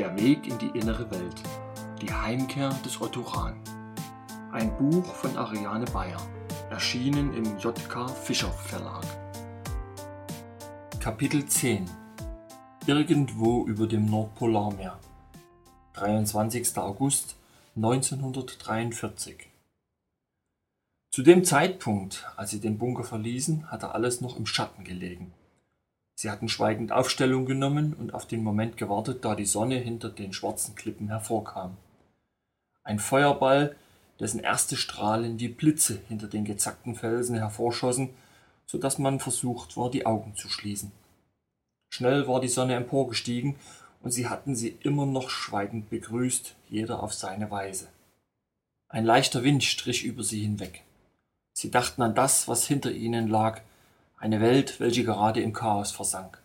Der Weg in die innere Welt. Die Heimkehr des Otto Rahn. Ein Buch von Ariane Bayer. Erschienen im JK Fischer Verlag. Kapitel 10 Irgendwo über dem Nordpolarmeer. 23. August 1943. Zu dem Zeitpunkt, als sie den Bunker verließen, hatte alles noch im Schatten gelegen. Sie hatten schweigend Aufstellung genommen und auf den Moment gewartet, da die Sonne hinter den schwarzen Klippen hervorkam. Ein Feuerball, dessen erste Strahlen die Blitze hinter den gezackten Felsen hervorschossen, so dass man versucht war, die Augen zu schließen. Schnell war die Sonne emporgestiegen, und sie hatten sie immer noch schweigend begrüßt, jeder auf seine Weise. Ein leichter Wind strich über sie hinweg. Sie dachten an das, was hinter ihnen lag, eine Welt, welche gerade im Chaos versank.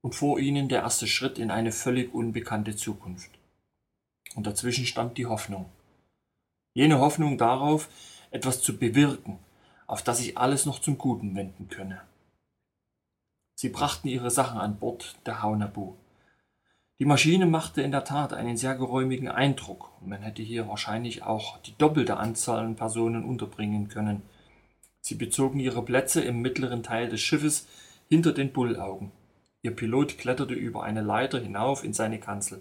Und vor ihnen der erste Schritt in eine völlig unbekannte Zukunft. Und dazwischen stand die Hoffnung. Jene Hoffnung darauf, etwas zu bewirken, auf das sich alles noch zum Guten wenden könne. Sie brachten ihre Sachen an Bord der Haunabu. Die Maschine machte in der Tat einen sehr geräumigen Eindruck, und man hätte hier wahrscheinlich auch die doppelte Anzahl an Personen unterbringen können – Sie bezogen ihre Plätze im mittleren Teil des Schiffes hinter den Bullaugen. Ihr Pilot kletterte über eine Leiter hinauf in seine Kanzel.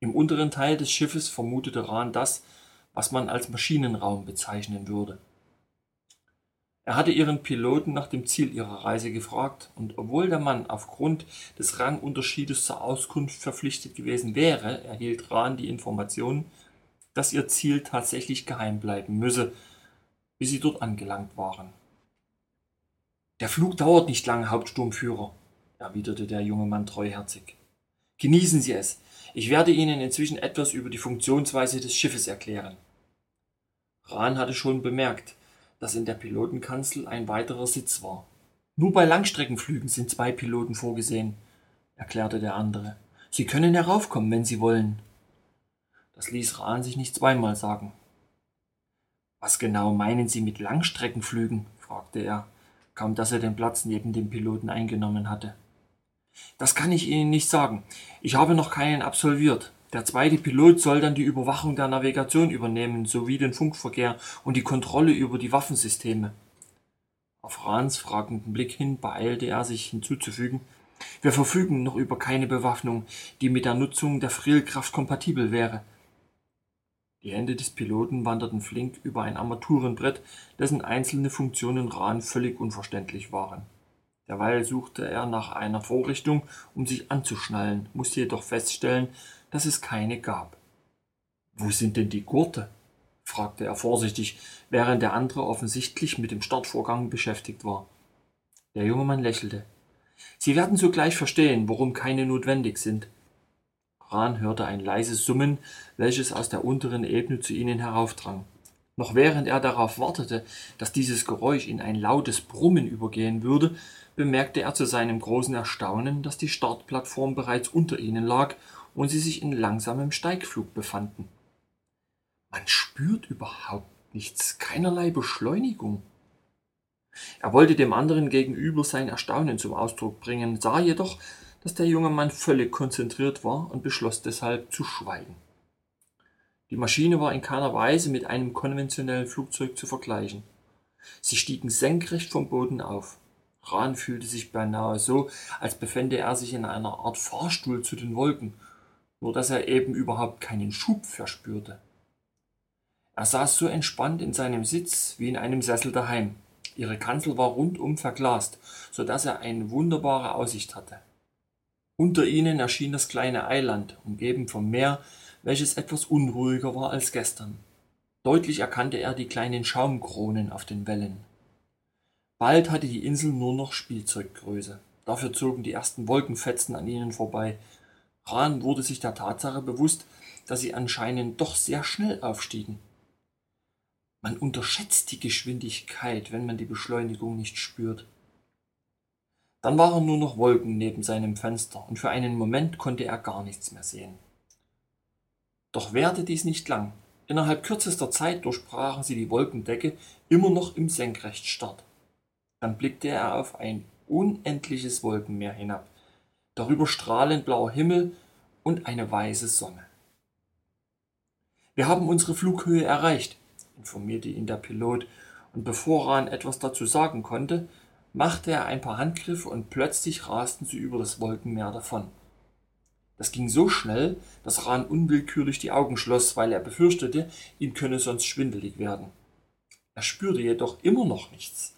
Im unteren Teil des Schiffes vermutete Rahn das, was man als Maschinenraum bezeichnen würde. Er hatte ihren Piloten nach dem Ziel ihrer Reise gefragt, und obwohl der Mann aufgrund des Rangunterschiedes zur Auskunft verpflichtet gewesen wäre, erhielt Rahn die Information, dass ihr Ziel tatsächlich geheim bleiben müsse, bis sie dort angelangt waren. Der Flug dauert nicht lange, Hauptsturmführer, erwiderte der junge Mann treuherzig. Genießen Sie es. Ich werde Ihnen inzwischen etwas über die Funktionsweise des Schiffes erklären. Rahn hatte schon bemerkt, dass in der Pilotenkanzel ein weiterer Sitz war. Nur bei Langstreckenflügen sind zwei Piloten vorgesehen, erklärte der andere. Sie können heraufkommen, wenn Sie wollen. Das ließ Rahn sich nicht zweimal sagen. Was genau meinen Sie mit Langstreckenflügen? fragte er, kaum dass er den Platz neben dem Piloten eingenommen hatte. Das kann ich Ihnen nicht sagen. Ich habe noch keinen absolviert. Der zweite Pilot soll dann die Überwachung der Navigation übernehmen, sowie den Funkverkehr und die Kontrolle über die Waffensysteme. Auf Rahns fragenden Blick hin beeilte er sich hinzuzufügen, wir verfügen noch über keine Bewaffnung, die mit der Nutzung der Frillkraft kompatibel wäre. Die Hände des Piloten wanderten flink über ein Armaturenbrett, dessen einzelne Funktionen Rahn völlig unverständlich waren. Derweil suchte er nach einer Vorrichtung, um sich anzuschnallen, musste jedoch feststellen, dass es keine gab. Wo sind denn die Gurte? fragte er vorsichtig, während der andere offensichtlich mit dem Startvorgang beschäftigt war. Der junge Mann lächelte. Sie werden sogleich verstehen, warum keine notwendig sind. Bran hörte ein leises Summen, welches aus der unteren Ebene zu ihnen heraufdrang. Noch während er darauf wartete, dass dieses Geräusch in ein lautes Brummen übergehen würde, bemerkte er zu seinem großen Erstaunen, dass die Startplattform bereits unter ihnen lag und sie sich in langsamem Steigflug befanden. Man spürt überhaupt nichts, keinerlei Beschleunigung. Er wollte dem anderen gegenüber sein Erstaunen zum Ausdruck bringen, sah jedoch, dass der junge Mann völlig konzentriert war und beschloss deshalb zu schweigen. Die Maschine war in keiner Weise mit einem konventionellen Flugzeug zu vergleichen. Sie stiegen senkrecht vom Boden auf. Rahn fühlte sich beinahe so, als befände er sich in einer Art Fahrstuhl zu den Wolken, nur dass er eben überhaupt keinen Schub verspürte. Er saß so entspannt in seinem Sitz wie in einem Sessel daheim. Ihre Kanzel war rundum verglast, so dass er eine wunderbare Aussicht hatte. Unter ihnen erschien das kleine Eiland, umgeben vom Meer, welches etwas unruhiger war als gestern. Deutlich erkannte er die kleinen Schaumkronen auf den Wellen. Bald hatte die Insel nur noch Spielzeuggröße. Dafür zogen die ersten Wolkenfetzen an ihnen vorbei. Rahn wurde sich der Tatsache bewusst, dass sie anscheinend doch sehr schnell aufstiegen. Man unterschätzt die Geschwindigkeit, wenn man die Beschleunigung nicht spürt. Dann waren nur noch Wolken neben seinem Fenster, und für einen Moment konnte er gar nichts mehr sehen. Doch währte dies nicht lang. Innerhalb kürzester Zeit durchbrachen sie die Wolkendecke immer noch im Senkrechtstart. Dann blickte er auf ein unendliches Wolkenmeer hinab. Darüber strahlend blauer Himmel und eine weiße Sonne. Wir haben unsere Flughöhe erreicht, informierte ihn der Pilot, und bevor Rahn etwas dazu sagen konnte, machte er ein paar Handgriffe und plötzlich rasten sie über das Wolkenmeer davon. Das ging so schnell, dass Rahn unwillkürlich die Augen schloss, weil er befürchtete, ihm könne sonst schwindelig werden. Er spürte jedoch immer noch nichts.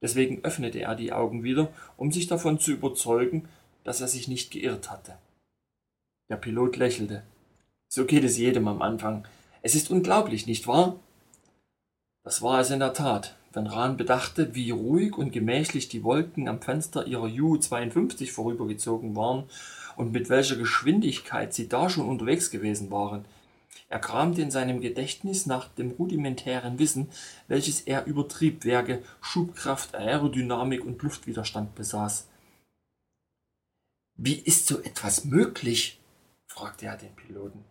Deswegen öffnete er die Augen wieder, um sich davon zu überzeugen, dass er sich nicht geirrt hatte. Der Pilot lächelte. So geht es jedem am Anfang. Es ist unglaublich, nicht wahr? Das war es in der Tat. Wenn Rahn bedachte, wie ruhig und gemächlich die Wolken am Fenster ihrer Ju-52 vorübergezogen waren und mit welcher Geschwindigkeit sie da schon unterwegs gewesen waren. Er kramte in seinem Gedächtnis nach dem rudimentären Wissen, welches er über Triebwerke, Schubkraft, Aerodynamik und Luftwiderstand besaß. Wie ist so etwas möglich? fragte er den Piloten.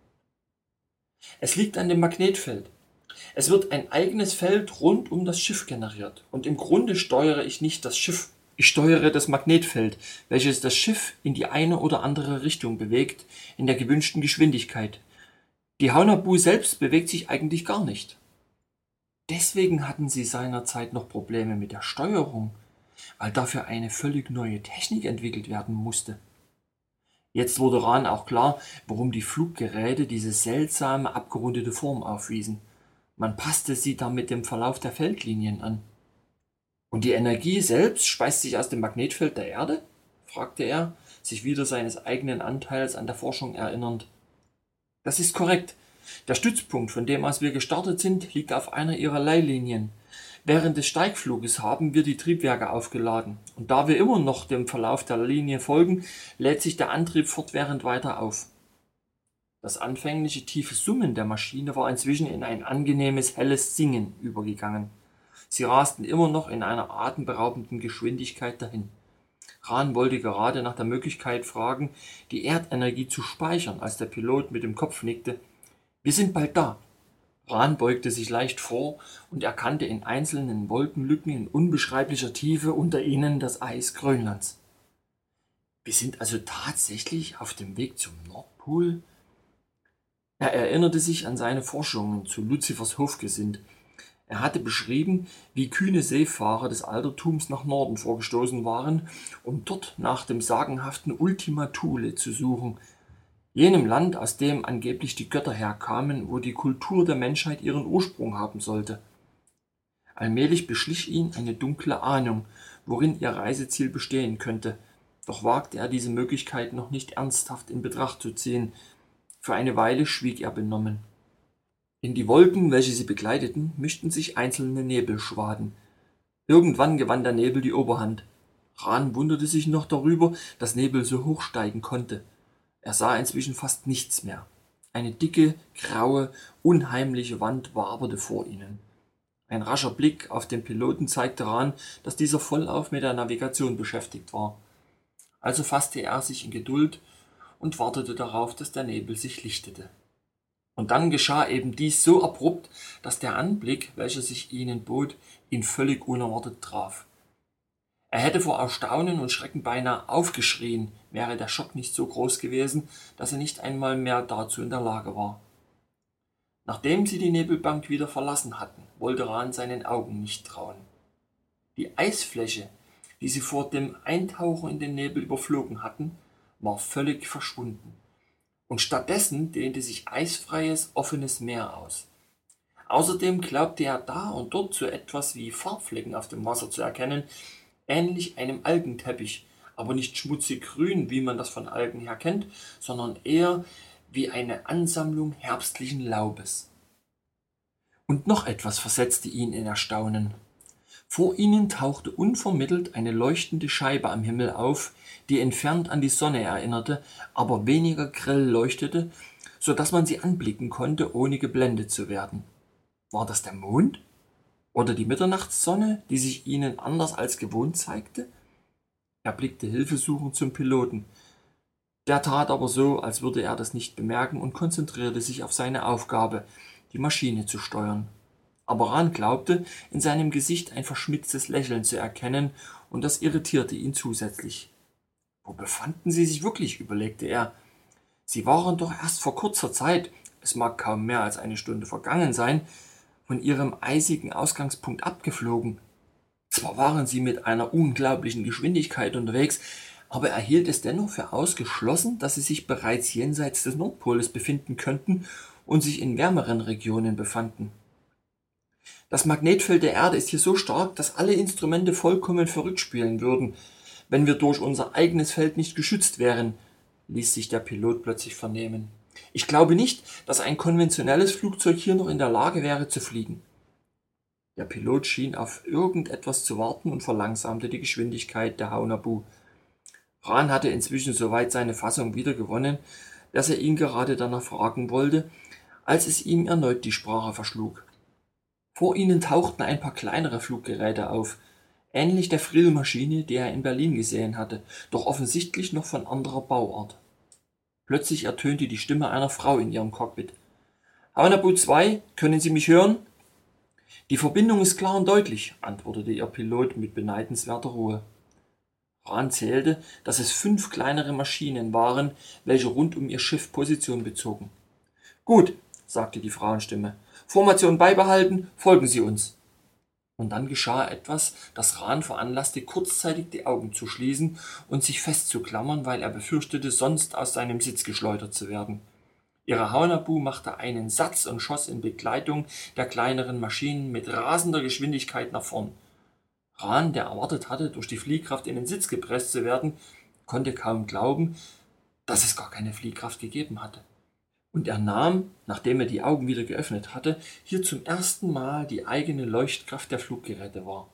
Es liegt an dem Magnetfeld. Es wird ein eigenes Feld rund um das Schiff generiert, und im Grunde steuere ich nicht das Schiff, ich steuere das Magnetfeld, welches das Schiff in die eine oder andere Richtung bewegt, in der gewünschten Geschwindigkeit. Die Haunabu selbst bewegt sich eigentlich gar nicht. Deswegen hatten sie seinerzeit noch Probleme mit der Steuerung, weil dafür eine völlig neue Technik entwickelt werden musste. Jetzt wurde Rahn auch klar, warum die Fluggeräte diese seltsame abgerundete Form aufwiesen. Man passte sie damit dem Verlauf der Feldlinien an. Und die Energie selbst speist sich aus dem Magnetfeld der Erde? fragte er, sich wieder seines eigenen Anteils an der Forschung erinnernd. Das ist korrekt. Der Stützpunkt, von dem aus wir gestartet sind, liegt auf einer ihrer Leihlinien. Während des Steigfluges haben wir die Triebwerke aufgeladen, und da wir immer noch dem Verlauf der Linie folgen, lädt sich der Antrieb fortwährend weiter auf. Das anfängliche tiefe Summen der Maschine war inzwischen in ein angenehmes helles Singen übergegangen. Sie rasten immer noch in einer atemberaubenden Geschwindigkeit dahin. Rahn wollte gerade nach der Möglichkeit fragen, die Erdenergie zu speichern, als der Pilot mit dem Kopf nickte. Wir sind bald da. Rahn beugte sich leicht vor und erkannte in einzelnen Wolkenlücken in unbeschreiblicher Tiefe unter ihnen das Eis Grönlands. Wir sind also tatsächlich auf dem Weg zum Nordpol? Er erinnerte sich an seine Forschungen zu Luzifers Hofgesind, er hatte beschrieben, wie kühne Seefahrer des Altertums nach Norden vorgestoßen waren, um dort nach dem sagenhaften Ultima Thule zu suchen, jenem Land, aus dem angeblich die Götter herkamen, wo die Kultur der Menschheit ihren Ursprung haben sollte. Allmählich beschlich ihn eine dunkle Ahnung, worin ihr Reiseziel bestehen könnte, doch wagte er diese Möglichkeit noch nicht ernsthaft in Betracht zu ziehen. Für eine Weile schwieg er benommen. In die Wolken, welche sie begleiteten, mischten sich einzelne Nebelschwaden. Irgendwann gewann der Nebel die Oberhand. Rahn wunderte sich noch darüber, dass Nebel so hoch steigen konnte. Er sah inzwischen fast nichts mehr. Eine dicke, graue, unheimliche Wand waberte vor ihnen. Ein rascher Blick auf den Piloten zeigte Rahn, dass dieser vollauf mit der Navigation beschäftigt war. Also fasste er sich in Geduld und wartete darauf, dass der Nebel sich lichtete. Und dann geschah eben dies so abrupt, dass der Anblick, welcher sich ihnen bot, ihn völlig unerwartet traf. Er hätte vor Erstaunen und Schrecken beinahe aufgeschrien, wäre der Schock nicht so groß gewesen, dass er nicht einmal mehr dazu in der Lage war. Nachdem sie die Nebelbank wieder verlassen hatten, wollte Rahn seinen Augen nicht trauen. Die Eisfläche, die sie vor dem Eintauchen in den Nebel überflogen hatten, war völlig verschwunden und stattdessen dehnte sich eisfreies, offenes Meer aus. Außerdem glaubte er da und dort so etwas wie Farbflecken auf dem Wasser zu erkennen, ähnlich einem Algenteppich, aber nicht schmutzig grün, wie man das von Algen her kennt, sondern eher wie eine Ansammlung herbstlichen Laubes. Und noch etwas versetzte ihn in Erstaunen. Vor ihnen tauchte unvermittelt eine leuchtende Scheibe am Himmel auf, die entfernt an die Sonne erinnerte, aber weniger grell leuchtete, so dass man sie anblicken konnte, ohne geblendet zu werden. War das der Mond? Oder die Mitternachtssonne, die sich ihnen anders als gewohnt zeigte? Er blickte hilfesuchend zum Piloten. Der tat aber so, als würde er das nicht bemerken und konzentrierte sich auf seine Aufgabe, die Maschine zu steuern. Aber Rahn glaubte, in seinem Gesicht ein verschmitztes Lächeln zu erkennen, und das irritierte ihn zusätzlich. Wo befanden sie sich wirklich? überlegte er. Sie waren doch erst vor kurzer Zeit, es mag kaum mehr als eine Stunde vergangen sein, von ihrem eisigen Ausgangspunkt abgeflogen. Zwar waren sie mit einer unglaublichen Geschwindigkeit unterwegs, aber er hielt es dennoch für ausgeschlossen, dass sie sich bereits jenseits des Nordpoles befinden könnten und sich in wärmeren Regionen befanden. Das Magnetfeld der Erde ist hier so stark, dass alle Instrumente vollkommen verrückt spielen würden, wenn wir durch unser eigenes Feld nicht geschützt wären, ließ sich der Pilot plötzlich vernehmen. Ich glaube nicht, dass ein konventionelles Flugzeug hier noch in der Lage wäre zu fliegen. Der Pilot schien auf irgendetwas zu warten und verlangsamte die Geschwindigkeit der Haunabu. Rahn hatte inzwischen soweit seine Fassung wiedergewonnen, dass er ihn gerade danach fragen wollte, als es ihm erneut die Sprache verschlug. Vor ihnen tauchten ein paar kleinere Fluggeräte auf, ähnlich der Frillmaschine, die er in Berlin gesehen hatte, doch offensichtlich noch von anderer Bauart. Plötzlich ertönte die Stimme einer Frau in ihrem Cockpit. Haunabu 2, können Sie mich hören? Die Verbindung ist klar und deutlich, antwortete ihr Pilot mit beneidenswerter Ruhe. Rahn zählte, dass es fünf kleinere Maschinen waren, welche rund um ihr Schiff Position bezogen. Gut, sagte die Frauenstimme. Formation beibehalten, folgen Sie uns. Und dann geschah etwas, das Rahn veranlasste, kurzzeitig die Augen zu schließen und sich festzuklammern, weil er befürchtete, sonst aus seinem Sitz geschleudert zu werden. Ihre Haunabu machte einen Satz und schoss in Begleitung der kleineren Maschinen mit rasender Geschwindigkeit nach vorn. Rahn, der erwartet hatte, durch die Fliehkraft in den Sitz gepresst zu werden, konnte kaum glauben, dass es gar keine Fliehkraft gegeben hatte. Und er nahm, nachdem er die Augen wieder geöffnet hatte, hier zum ersten Mal die eigene Leuchtkraft der Fluggeräte wahr.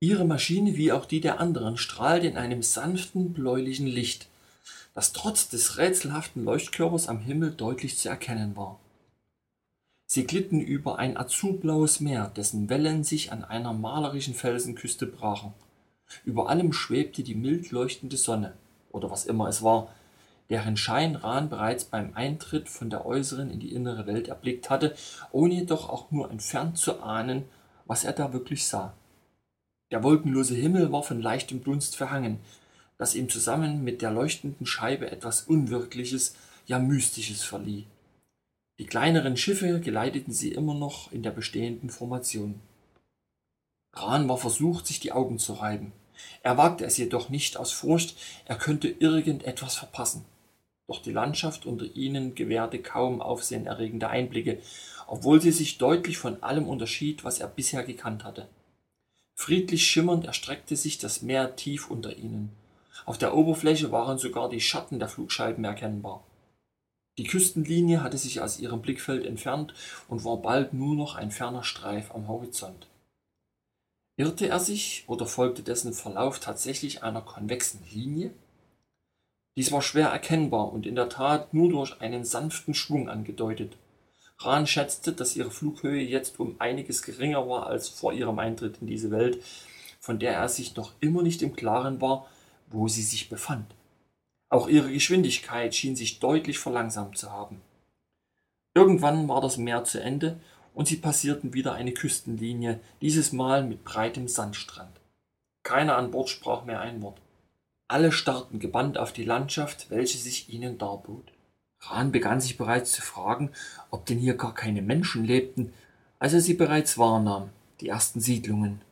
Ihre Maschine wie auch die der anderen strahlte in einem sanften bläulichen Licht, das trotz des rätselhaften Leuchtkörpers am Himmel deutlich zu erkennen war. Sie glitten über ein azurblaues Meer, dessen Wellen sich an einer malerischen Felsenküste brachen. Über allem schwebte die mild leuchtende Sonne, oder was immer es war, deren Schein Rahn bereits beim Eintritt von der äußeren in die innere Welt erblickt hatte, ohne jedoch auch nur entfernt zu ahnen, was er da wirklich sah. Der wolkenlose Himmel war von leichtem Dunst verhangen, das ihm zusammen mit der leuchtenden Scheibe etwas Unwirkliches, ja Mystisches verlieh. Die kleineren Schiffe geleiteten sie immer noch in der bestehenden Formation. Rahn war versucht, sich die Augen zu reiben. Er wagte es jedoch nicht aus Furcht, er könnte irgendetwas verpassen. Doch die Landschaft unter ihnen gewährte kaum aufsehenerregende Einblicke, obwohl sie sich deutlich von allem unterschied, was er bisher gekannt hatte. Friedlich schimmernd erstreckte sich das Meer tief unter ihnen. Auf der Oberfläche waren sogar die Schatten der Flugscheiben erkennbar. Die Küstenlinie hatte sich aus ihrem Blickfeld entfernt und war bald nur noch ein ferner Streif am Horizont. Irrte er sich oder folgte dessen Verlauf tatsächlich einer konvexen Linie? Dies war schwer erkennbar und in der Tat nur durch einen sanften Schwung angedeutet. Rahn schätzte, dass ihre Flughöhe jetzt um einiges geringer war als vor ihrem Eintritt in diese Welt, von der er sich noch immer nicht im Klaren war, wo sie sich befand. Auch ihre Geschwindigkeit schien sich deutlich verlangsamt zu haben. Irgendwann war das Meer zu Ende und sie passierten wieder eine Küstenlinie, dieses Mal mit breitem Sandstrand. Keiner an Bord sprach mehr ein Wort. Alle starrten gebannt auf die Landschaft, welche sich ihnen darbot. Rahn begann sich bereits zu fragen, ob denn hier gar keine Menschen lebten, als er sie bereits wahrnahm, die ersten Siedlungen,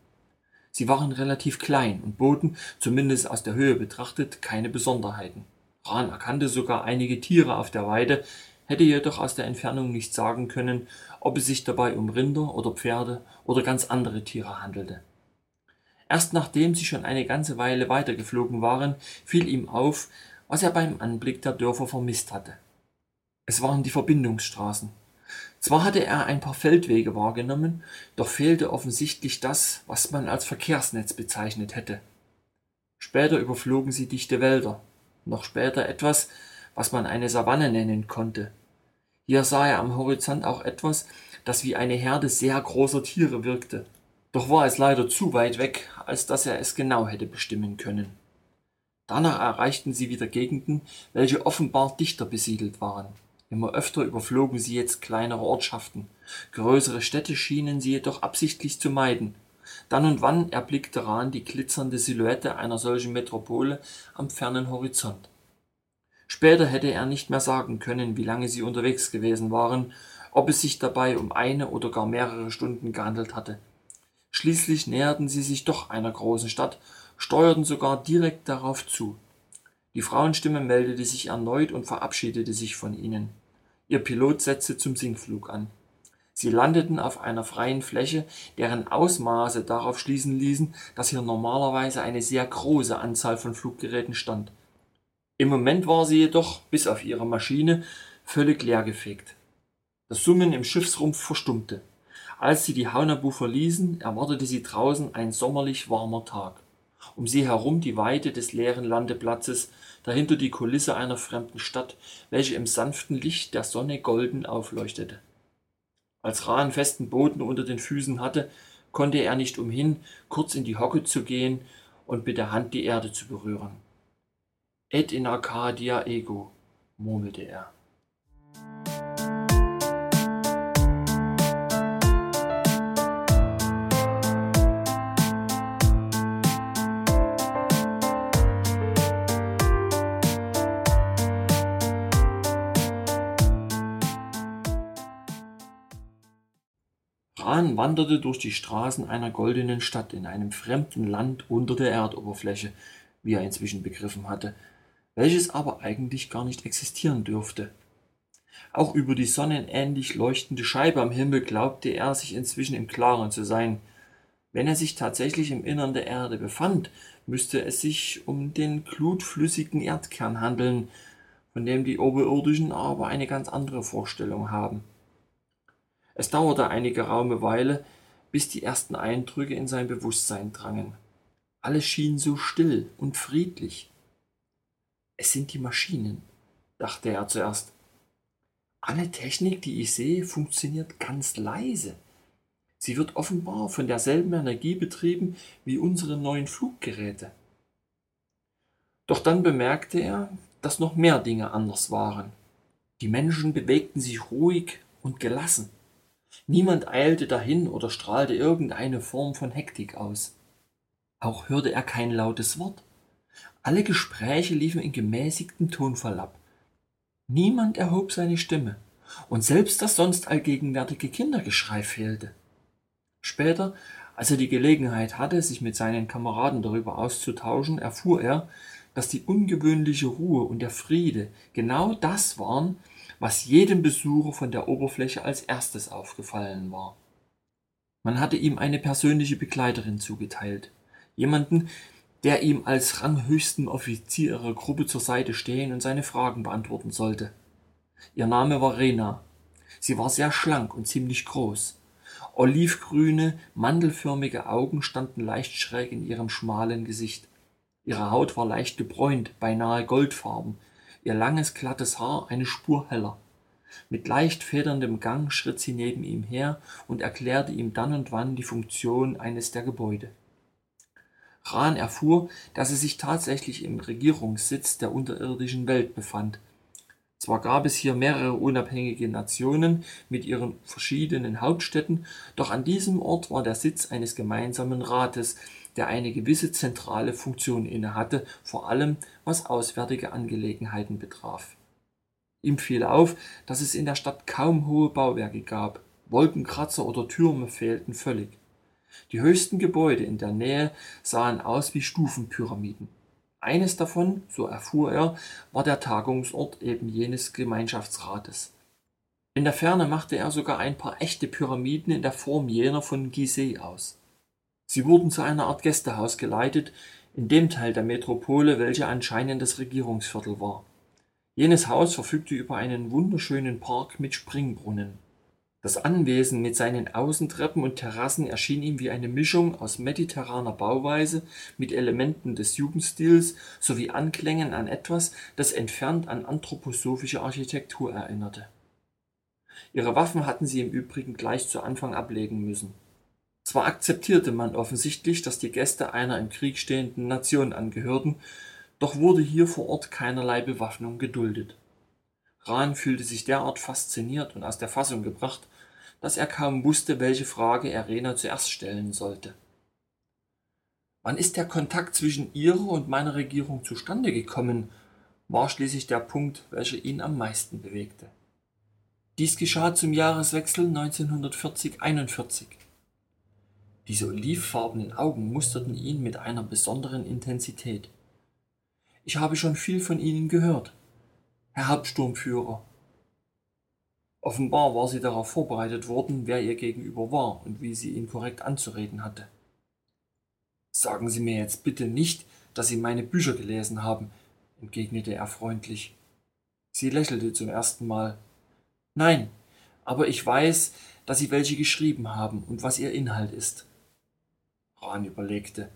Sie waren relativ klein und boten, zumindest aus der Höhe betrachtet, keine Besonderheiten. Rahn erkannte sogar einige Tiere auf der Weide, hätte jedoch aus der Entfernung nicht sagen können, ob es sich dabei um Rinder oder Pferde oder ganz andere Tiere handelte. Erst nachdem sie schon eine ganze Weile weitergeflogen waren, fiel ihm auf, was er beim Anblick der Dörfer vermisst hatte. Es waren die Verbindungsstraßen. Zwar hatte er ein paar Feldwege wahrgenommen, doch fehlte offensichtlich das, was man als Verkehrsnetz bezeichnet hätte. Später überflogen sie dichte Wälder, noch später etwas, was man eine Savanne nennen konnte. Hier sah er am Horizont auch etwas, das wie eine Herde sehr großer Tiere wirkte. Doch war es leider zu weit weg, als dass er es genau hätte bestimmen können. Danach erreichten sie wieder Gegenden, welche offenbar dichter besiedelt waren. Immer öfter überflogen sie jetzt kleinere Ortschaften. Größere Städte schienen sie jedoch absichtlich zu meiden. Dann und wann erblickte Rahn die glitzernde Silhouette einer solchen Metropole am fernen Horizont. Später hätte er nicht mehr sagen können, wie lange sie unterwegs gewesen waren, ob es sich dabei um eine oder gar mehrere Stunden gehandelt hatte. Schließlich näherten sie sich doch einer großen Stadt, steuerten sogar direkt darauf zu. Die Frauenstimme meldete sich erneut und verabschiedete sich von ihnen. Ihr Pilot setzte zum Sinkflug an. Sie landeten auf einer freien Fläche, deren Ausmaße darauf schließen ließen, dass hier normalerweise eine sehr große Anzahl von Fluggeräten stand. Im Moment war sie jedoch, bis auf ihre Maschine, völlig leergefegt. Das Summen im Schiffsrumpf verstummte. Als sie die Haunabu verließen, erwartete sie draußen ein sommerlich warmer Tag. Um sie herum die Weite des leeren Landeplatzes, dahinter die Kulisse einer fremden Stadt, welche im sanften Licht der Sonne golden aufleuchtete. Als Rahn festen Boden unter den Füßen hatte, konnte er nicht umhin, kurz in die Hocke zu gehen und mit der Hand die Erde zu berühren. Et in Arcadia ego, murmelte er. Rahn wanderte durch die Straßen einer goldenen Stadt in einem fremden Land unter der Erdoberfläche, wie er inzwischen begriffen hatte, welches aber eigentlich gar nicht existieren dürfte. Auch über die sonnenähnlich leuchtende Scheibe am Himmel glaubte er sich inzwischen im Klaren zu sein. Wenn er sich tatsächlich im Innern der Erde befand, müsste es sich um den glutflüssigen Erdkern handeln, von dem die Oberirdischen aber eine ganz andere Vorstellung haben. Es dauerte eine geraume Weile, bis die ersten Eindrücke in sein Bewusstsein drangen. Alles schien so still und friedlich. Es sind die Maschinen, dachte er zuerst. Alle Technik, die ich sehe, funktioniert ganz leise. Sie wird offenbar von derselben Energie betrieben wie unsere neuen Fluggeräte. Doch dann bemerkte er, dass noch mehr Dinge anders waren. Die Menschen bewegten sich ruhig und gelassen. Niemand eilte dahin oder strahlte irgendeine Form von Hektik aus. Auch hörte er kein lautes Wort. Alle Gespräche liefen in gemäßigtem Tonfall ab. Niemand erhob seine Stimme, und selbst das sonst allgegenwärtige Kindergeschrei fehlte. Später, als er die Gelegenheit hatte, sich mit seinen Kameraden darüber auszutauschen, erfuhr er, dass die ungewöhnliche Ruhe und der Friede genau das waren, was jedem Besucher von der Oberfläche als erstes aufgefallen war. Man hatte ihm eine persönliche Begleiterin zugeteilt, jemanden, der ihm als ranghöchsten Offizier ihrer Gruppe zur Seite stehen und seine Fragen beantworten sollte. Ihr Name war Rena. Sie war sehr schlank und ziemlich groß. Olivgrüne, mandelförmige Augen standen leicht schräg in ihrem schmalen Gesicht. Ihre Haut war leicht gebräunt, beinahe goldfarben, ihr langes, glattes Haar eine Spur heller. Mit leicht federndem Gang schritt sie neben ihm her und erklärte ihm dann und wann die Funktion eines der Gebäude. Rahn erfuhr, dass er sich tatsächlich im Regierungssitz der unterirdischen Welt befand. Zwar gab es hier mehrere unabhängige Nationen mit ihren verschiedenen Hauptstädten, doch an diesem Ort war der Sitz eines gemeinsamen Rates, der eine gewisse zentrale Funktion innehatte, vor allem was auswärtige Angelegenheiten betraf. Ihm fiel auf, dass es in der Stadt kaum hohe Bauwerke gab, Wolkenkratzer oder Türme fehlten völlig. Die höchsten Gebäude in der Nähe sahen aus wie Stufenpyramiden. Eines davon, so erfuhr er, war der Tagungsort eben jenes Gemeinschaftsrates. In der Ferne machte er sogar ein paar echte Pyramiden in der Form jener von Gizeh aus. Sie wurden zu einer Art Gästehaus geleitet, in dem Teil der Metropole, welcher anscheinend das Regierungsviertel war. Jenes Haus verfügte über einen wunderschönen Park mit Springbrunnen. Das Anwesen mit seinen Außentreppen und Terrassen erschien ihm wie eine Mischung aus mediterraner Bauweise mit Elementen des Jugendstils sowie Anklängen an etwas, das entfernt an anthroposophische Architektur erinnerte. Ihre Waffen hatten sie im Übrigen gleich zu Anfang ablegen müssen. Zwar akzeptierte man offensichtlich, dass die Gäste einer im Krieg stehenden Nation angehörten, doch wurde hier vor Ort keinerlei Bewaffnung geduldet. Rahn fühlte sich derart fasziniert und aus der Fassung gebracht, dass er kaum wusste, welche Frage er Rena zuerst stellen sollte. Wann ist der Kontakt zwischen Ihrer und meiner Regierung zustande gekommen? war schließlich der Punkt, welcher ihn am meisten bewegte. Dies geschah zum Jahreswechsel 1940-41. Diese olivfarbenen Augen musterten ihn mit einer besonderen Intensität. Ich habe schon viel von Ihnen gehört, Herr Hauptsturmführer. Offenbar war sie darauf vorbereitet worden, wer ihr gegenüber war und wie sie ihn korrekt anzureden hatte. Sagen Sie mir jetzt bitte nicht, dass Sie meine Bücher gelesen haben, entgegnete er freundlich. Sie lächelte zum ersten Mal. Nein, aber ich weiß, dass Sie welche geschrieben haben und was ihr Inhalt ist. Rahn überlegte.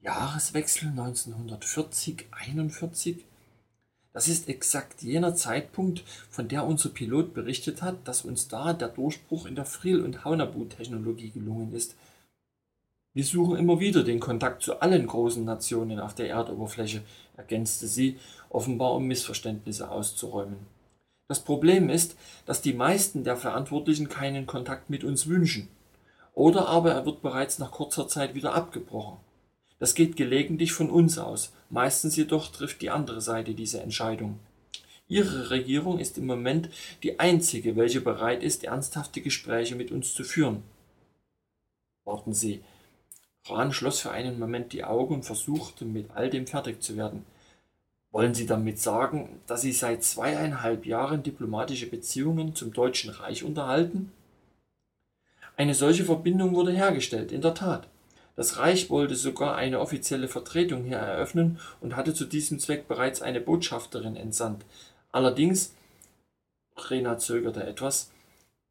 Jahreswechsel 1940, 41? Das ist exakt jener Zeitpunkt, von der unser Pilot berichtet hat, dass uns da der Durchbruch in der Frill- und Haunabu-Technologie gelungen ist. Wir suchen immer wieder den Kontakt zu allen großen Nationen auf der Erdoberfläche, ergänzte sie, offenbar um Missverständnisse auszuräumen. Das Problem ist, dass die meisten der Verantwortlichen keinen Kontakt mit uns wünschen. Oder aber er wird bereits nach kurzer Zeit wieder abgebrochen. Das geht gelegentlich von uns aus, meistens jedoch trifft die andere Seite diese Entscheidung. Ihre Regierung ist im Moment die einzige, welche bereit ist, ernsthafte Gespräche mit uns zu führen. Warten Sie. Rahn schloss für einen Moment die Augen und versuchte, mit all dem fertig zu werden. Wollen Sie damit sagen, dass Sie seit zweieinhalb Jahren diplomatische Beziehungen zum Deutschen Reich unterhalten? Eine solche Verbindung wurde hergestellt, in der Tat. Das Reich wollte sogar eine offizielle Vertretung hier eröffnen und hatte zu diesem Zweck bereits eine Botschafterin entsandt. Allerdings, Rena zögerte etwas,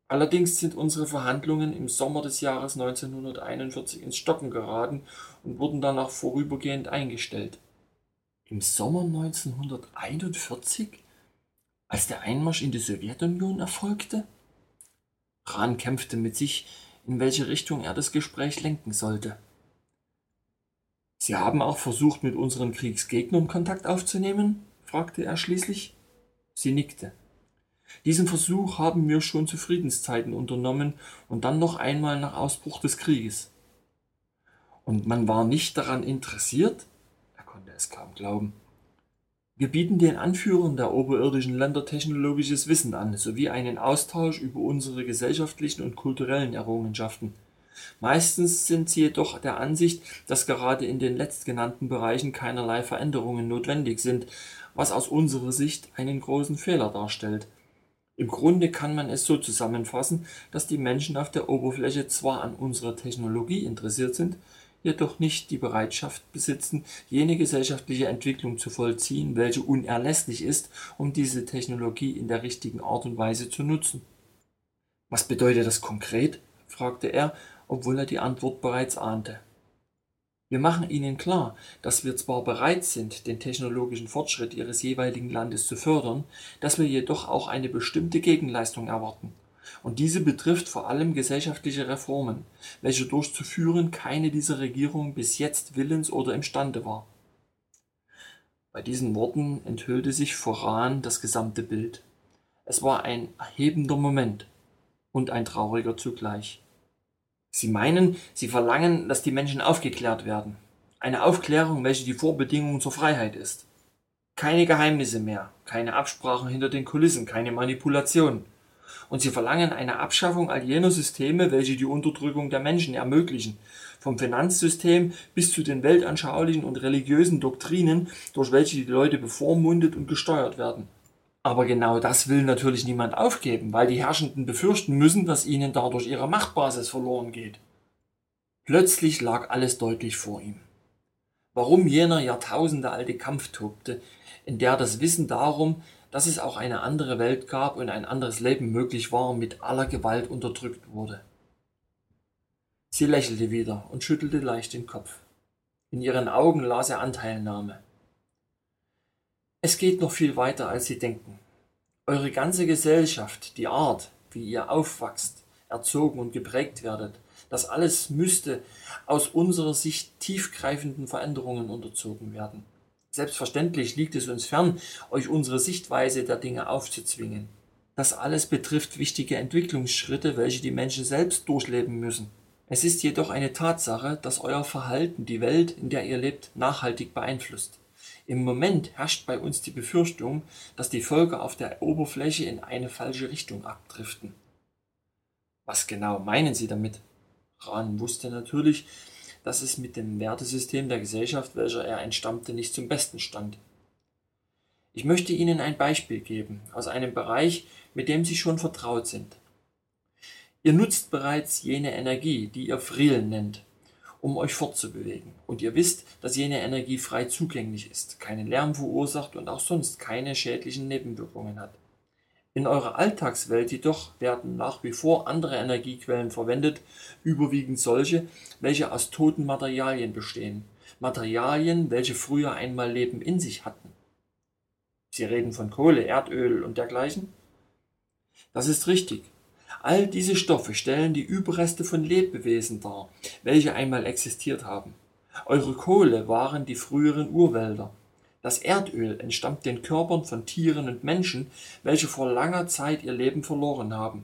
allerdings sind unsere Verhandlungen im Sommer des Jahres 1941 ins Stocken geraten und wurden danach vorübergehend eingestellt. Im Sommer 1941? Als der Einmarsch in die Sowjetunion erfolgte? Rahn kämpfte mit sich, in welche Richtung er das Gespräch lenken sollte. Sie haben auch versucht, mit unseren Kriegsgegnern Kontakt aufzunehmen? fragte er schließlich. Sie nickte. Diesen Versuch haben wir schon zu Friedenszeiten unternommen und dann noch einmal nach Ausbruch des Krieges. Und man war nicht daran interessiert? Er konnte es kaum glauben. Wir bieten den Anführern der oberirdischen Länder technologisches Wissen an, sowie einen Austausch über unsere gesellschaftlichen und kulturellen Errungenschaften. Meistens sind sie jedoch der Ansicht, dass gerade in den letztgenannten Bereichen keinerlei Veränderungen notwendig sind, was aus unserer Sicht einen großen Fehler darstellt. Im Grunde kann man es so zusammenfassen, dass die Menschen auf der Oberfläche zwar an unserer Technologie interessiert sind, jedoch nicht die Bereitschaft besitzen, jene gesellschaftliche Entwicklung zu vollziehen, welche unerlässlich ist, um diese Technologie in der richtigen Art und Weise zu nutzen. Was bedeutet das konkret? fragte er obwohl er die Antwort bereits ahnte. Wir machen ihnen klar, dass wir zwar bereit sind, den technologischen Fortschritt ihres jeweiligen Landes zu fördern, dass wir jedoch auch eine bestimmte Gegenleistung erwarten. Und diese betrifft vor allem gesellschaftliche Reformen, welche durchzuführen keine dieser Regierungen bis jetzt willens oder imstande war. Bei diesen Worten enthüllte sich voran das gesamte Bild. Es war ein erhebender Moment und ein trauriger zugleich. Sie meinen, Sie verlangen, dass die Menschen aufgeklärt werden. Eine Aufklärung, welche die Vorbedingung zur Freiheit ist. Keine Geheimnisse mehr, keine Absprachen hinter den Kulissen, keine Manipulation. Und sie verlangen eine Abschaffung all jener Systeme, welche die Unterdrückung der Menschen ermöglichen, vom Finanzsystem bis zu den weltanschaulichen und religiösen Doktrinen, durch welche die Leute bevormundet und gesteuert werden. Aber genau das will natürlich niemand aufgeben, weil die Herrschenden befürchten müssen, dass ihnen dadurch ihre Machtbasis verloren geht. Plötzlich lag alles deutlich vor ihm. Warum jener jahrtausendealte Kampf tobte, in der das Wissen darum, dass es auch eine andere Welt gab und ein anderes Leben möglich war, mit aller Gewalt unterdrückt wurde. Sie lächelte wieder und schüttelte leicht den Kopf. In ihren Augen las er Anteilnahme. Es geht noch viel weiter, als Sie denken. Eure ganze Gesellschaft, die Art, wie ihr aufwachst, erzogen und geprägt werdet, das alles müsste aus unserer Sicht tiefgreifenden Veränderungen unterzogen werden. Selbstverständlich liegt es uns fern, euch unsere Sichtweise der Dinge aufzuzwingen. Das alles betrifft wichtige Entwicklungsschritte, welche die Menschen selbst durchleben müssen. Es ist jedoch eine Tatsache, dass euer Verhalten die Welt, in der ihr lebt, nachhaltig beeinflusst. Im Moment herrscht bei uns die Befürchtung, dass die Völker auf der Oberfläche in eine falsche Richtung abdriften. Was genau meinen Sie damit? Rahn wusste natürlich, dass es mit dem Wertesystem der Gesellschaft, welcher er entstammte, nicht zum Besten stand. Ich möchte Ihnen ein Beispiel geben aus einem Bereich, mit dem Sie schon vertraut sind. Ihr nutzt bereits jene Energie, die ihr Frillen nennt, um euch fortzubewegen. Und ihr wisst, dass jene Energie frei zugänglich ist, keinen Lärm verursacht und auch sonst keine schädlichen Nebenwirkungen hat. In eurer Alltagswelt jedoch werden nach wie vor andere Energiequellen verwendet, überwiegend solche, welche aus toten Materialien bestehen. Materialien, welche früher einmal Leben in sich hatten. Sie reden von Kohle, Erdöl und dergleichen? Das ist richtig. All diese Stoffe stellen die Überreste von Lebewesen dar, welche einmal existiert haben. Eure Kohle waren die früheren Urwälder. Das Erdöl entstammt den Körpern von Tieren und Menschen, welche vor langer Zeit ihr Leben verloren haben.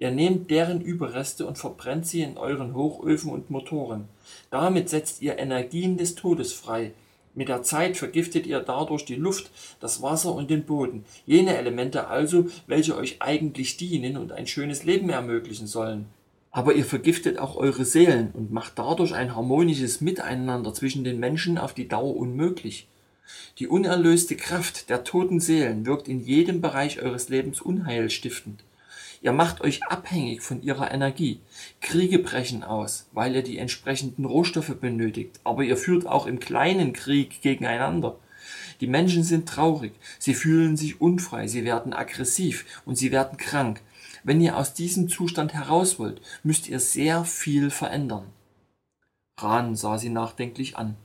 Ihr nehmt deren Überreste und verbrennt sie in euren Hochöfen und Motoren. Damit setzt ihr Energien des Todes frei, mit der Zeit vergiftet ihr dadurch die Luft, das Wasser und den Boden, jene Elemente also, welche euch eigentlich dienen und ein schönes Leben ermöglichen sollen. Aber ihr vergiftet auch eure Seelen und macht dadurch ein harmonisches Miteinander zwischen den Menschen auf die Dauer unmöglich. Die unerlöste Kraft der toten Seelen wirkt in jedem Bereich eures Lebens unheilstiftend. Ihr macht euch abhängig von ihrer Energie. Kriege brechen aus, weil ihr die entsprechenden Rohstoffe benötigt, aber ihr führt auch im kleinen Krieg gegeneinander. Die Menschen sind traurig, sie fühlen sich unfrei, sie werden aggressiv und sie werden krank. Wenn ihr aus diesem Zustand heraus wollt, müsst ihr sehr viel verändern. Ran sah sie nachdenklich an.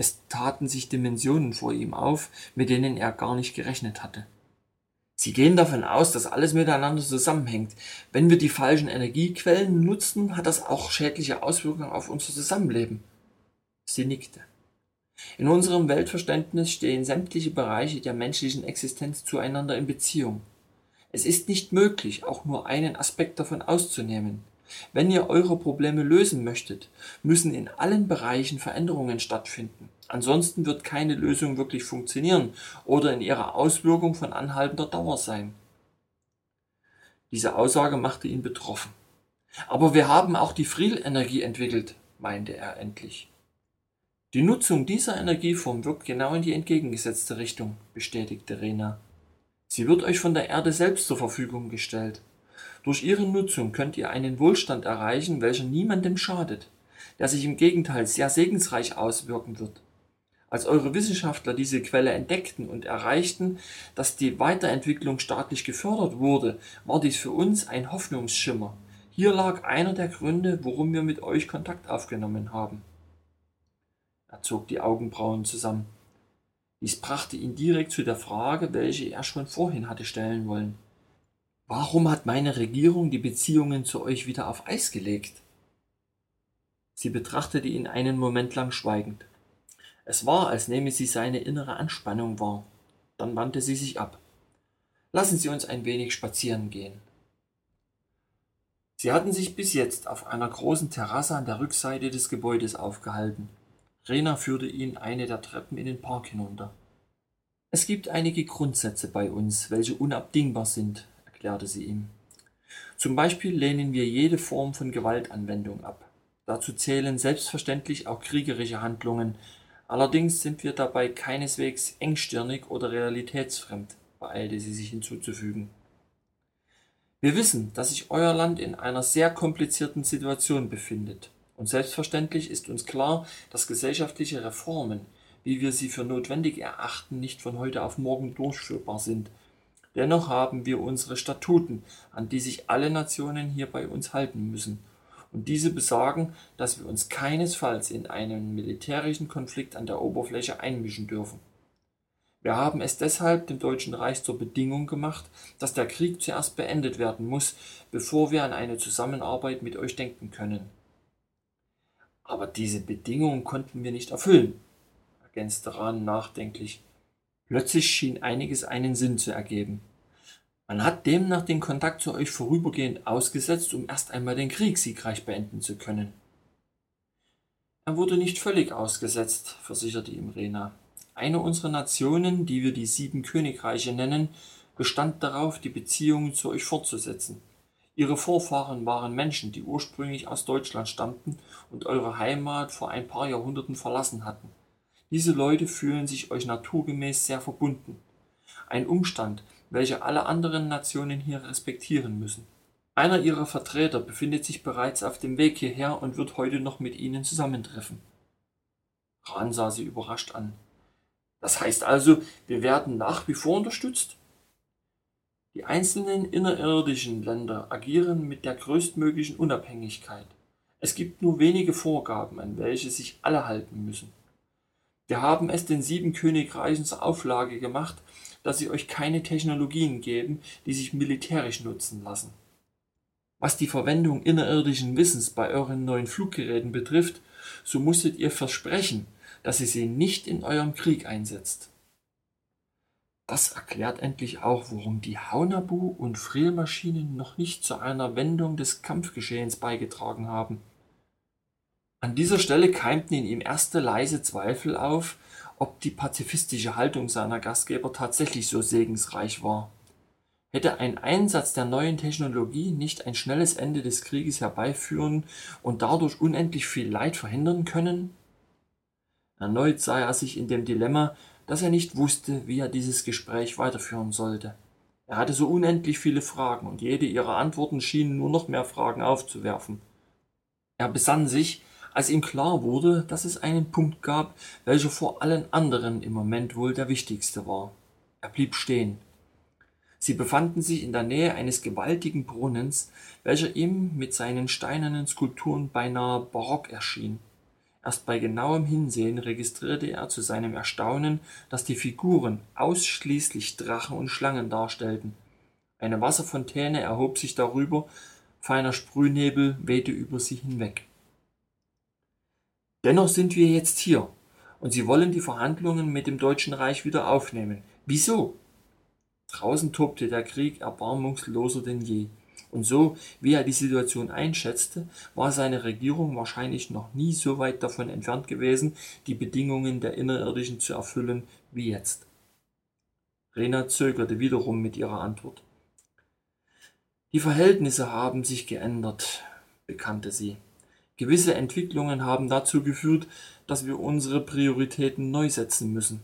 Es taten sich Dimensionen vor ihm auf, mit denen er gar nicht gerechnet hatte. Sie gehen davon aus, dass alles miteinander zusammenhängt. Wenn wir die falschen Energiequellen nutzen, hat das auch schädliche Auswirkungen auf unser Zusammenleben. Sie nickte. In unserem Weltverständnis stehen sämtliche Bereiche der menschlichen Existenz zueinander in Beziehung. Es ist nicht möglich, auch nur einen Aspekt davon auszunehmen. Wenn ihr eure Probleme lösen möchtet, müssen in allen Bereichen Veränderungen stattfinden. Ansonsten wird keine Lösung wirklich funktionieren oder in ihrer Auswirkung von anhaltender Dauer sein. Diese Aussage machte ihn betroffen. Aber wir haben auch die Friel-Energie entwickelt, meinte er endlich. Die Nutzung dieser Energieform wirkt genau in die entgegengesetzte Richtung, bestätigte Rena. Sie wird euch von der Erde selbst zur Verfügung gestellt. Durch ihre Nutzung könnt ihr einen Wohlstand erreichen, welcher niemandem schadet, der sich im Gegenteil sehr segensreich auswirken wird. Als eure Wissenschaftler diese Quelle entdeckten und erreichten, dass die Weiterentwicklung staatlich gefördert wurde, war dies für uns ein Hoffnungsschimmer. Hier lag einer der Gründe, warum wir mit euch Kontakt aufgenommen haben. Er zog die Augenbrauen zusammen. Dies brachte ihn direkt zu der Frage, welche er schon vorhin hatte stellen wollen. Warum hat meine Regierung die Beziehungen zu euch wieder auf Eis gelegt? Sie betrachtete ihn einen Moment lang schweigend. Es war, als nehme sie seine innere Anspannung wahr. Dann wandte sie sich ab. Lassen Sie uns ein wenig spazieren gehen. Sie hatten sich bis jetzt auf einer großen Terrasse an der Rückseite des Gebäudes aufgehalten. Rena führte ihn eine der Treppen in den Park hinunter. Es gibt einige Grundsätze bei uns, welche unabdingbar sind, erklärte sie ihm. Zum Beispiel lehnen wir jede Form von Gewaltanwendung ab. Dazu zählen selbstverständlich auch kriegerische Handlungen. Allerdings sind wir dabei keineswegs engstirnig oder realitätsfremd, beeilte sie sich hinzuzufügen. Wir wissen, dass sich euer Land in einer sehr komplizierten Situation befindet. Und selbstverständlich ist uns klar, dass gesellschaftliche Reformen, wie wir sie für notwendig erachten, nicht von heute auf morgen durchführbar sind Dennoch haben wir unsere Statuten, an die sich alle Nationen hier bei uns halten müssen, und diese besagen, dass wir uns keinesfalls in einen militärischen Konflikt an der Oberfläche einmischen dürfen. Wir haben es deshalb dem Deutschen Reich zur Bedingung gemacht, dass der Krieg zuerst beendet werden muss, bevor wir an eine Zusammenarbeit mit euch denken können. Aber diese Bedingung konnten wir nicht erfüllen, ergänzte Rahn nachdenklich. Plötzlich schien einiges einen Sinn zu ergeben. Man hat demnach den Kontakt zu euch vorübergehend ausgesetzt, um erst einmal den Krieg siegreich beenden zu können. Er wurde nicht völlig ausgesetzt, versicherte ihm Rena. Eine unserer Nationen, die wir die sieben Königreiche nennen, bestand darauf, die Beziehungen zu euch fortzusetzen. Ihre Vorfahren waren Menschen, die ursprünglich aus Deutschland stammten und eure Heimat vor ein paar Jahrhunderten verlassen hatten. Diese Leute fühlen sich euch naturgemäß sehr verbunden. Ein Umstand, welcher alle anderen Nationen hier respektieren müssen. Einer ihrer Vertreter befindet sich bereits auf dem Weg hierher und wird heute noch mit ihnen zusammentreffen. Ran sah sie überrascht an. Das heißt also, wir werden nach wie vor unterstützt? Die einzelnen innerirdischen Länder agieren mit der größtmöglichen Unabhängigkeit. Es gibt nur wenige Vorgaben, an welche sich alle halten müssen. Wir haben es den sieben Königreichen zur Auflage gemacht, dass sie euch keine Technologien geben, die sich militärisch nutzen lassen. Was die Verwendung innerirdischen Wissens bei euren neuen Fluggeräten betrifft, so musstet ihr versprechen, dass ihr sie nicht in eurem Krieg einsetzt. Das erklärt endlich auch, warum die Haunabu und Frillmaschinen noch nicht zu einer Wendung des Kampfgeschehens beigetragen haben. An dieser Stelle keimten in ihm erste leise Zweifel auf, ob die pazifistische Haltung seiner Gastgeber tatsächlich so segensreich war. Hätte ein Einsatz der neuen Technologie nicht ein schnelles Ende des Krieges herbeiführen und dadurch unendlich viel Leid verhindern können? Erneut sah er sich in dem Dilemma, dass er nicht wusste, wie er dieses Gespräch weiterführen sollte. Er hatte so unendlich viele Fragen, und jede ihrer Antworten schien nur noch mehr Fragen aufzuwerfen. Er besann sich, als ihm klar wurde, dass es einen Punkt gab, welcher vor allen anderen im Moment wohl der wichtigste war. Er blieb stehen. Sie befanden sich in der Nähe eines gewaltigen Brunnens, welcher ihm mit seinen steinernen Skulpturen beinahe barock erschien. Erst bei genauem Hinsehen registrierte er zu seinem Erstaunen, dass die Figuren ausschließlich Drachen und Schlangen darstellten. Eine Wasserfontäne erhob sich darüber, feiner Sprühnebel wehte über sie hinweg. Dennoch sind wir jetzt hier, und Sie wollen die Verhandlungen mit dem Deutschen Reich wieder aufnehmen. Wieso? Draußen tobte der Krieg erbarmungsloser denn je. Und so, wie er die Situation einschätzte, war seine Regierung wahrscheinlich noch nie so weit davon entfernt gewesen, die Bedingungen der Innerirdischen zu erfüllen wie jetzt. Rena zögerte wiederum mit ihrer Antwort. Die Verhältnisse haben sich geändert, bekannte sie. Gewisse Entwicklungen haben dazu geführt, dass wir unsere Prioritäten neu setzen müssen.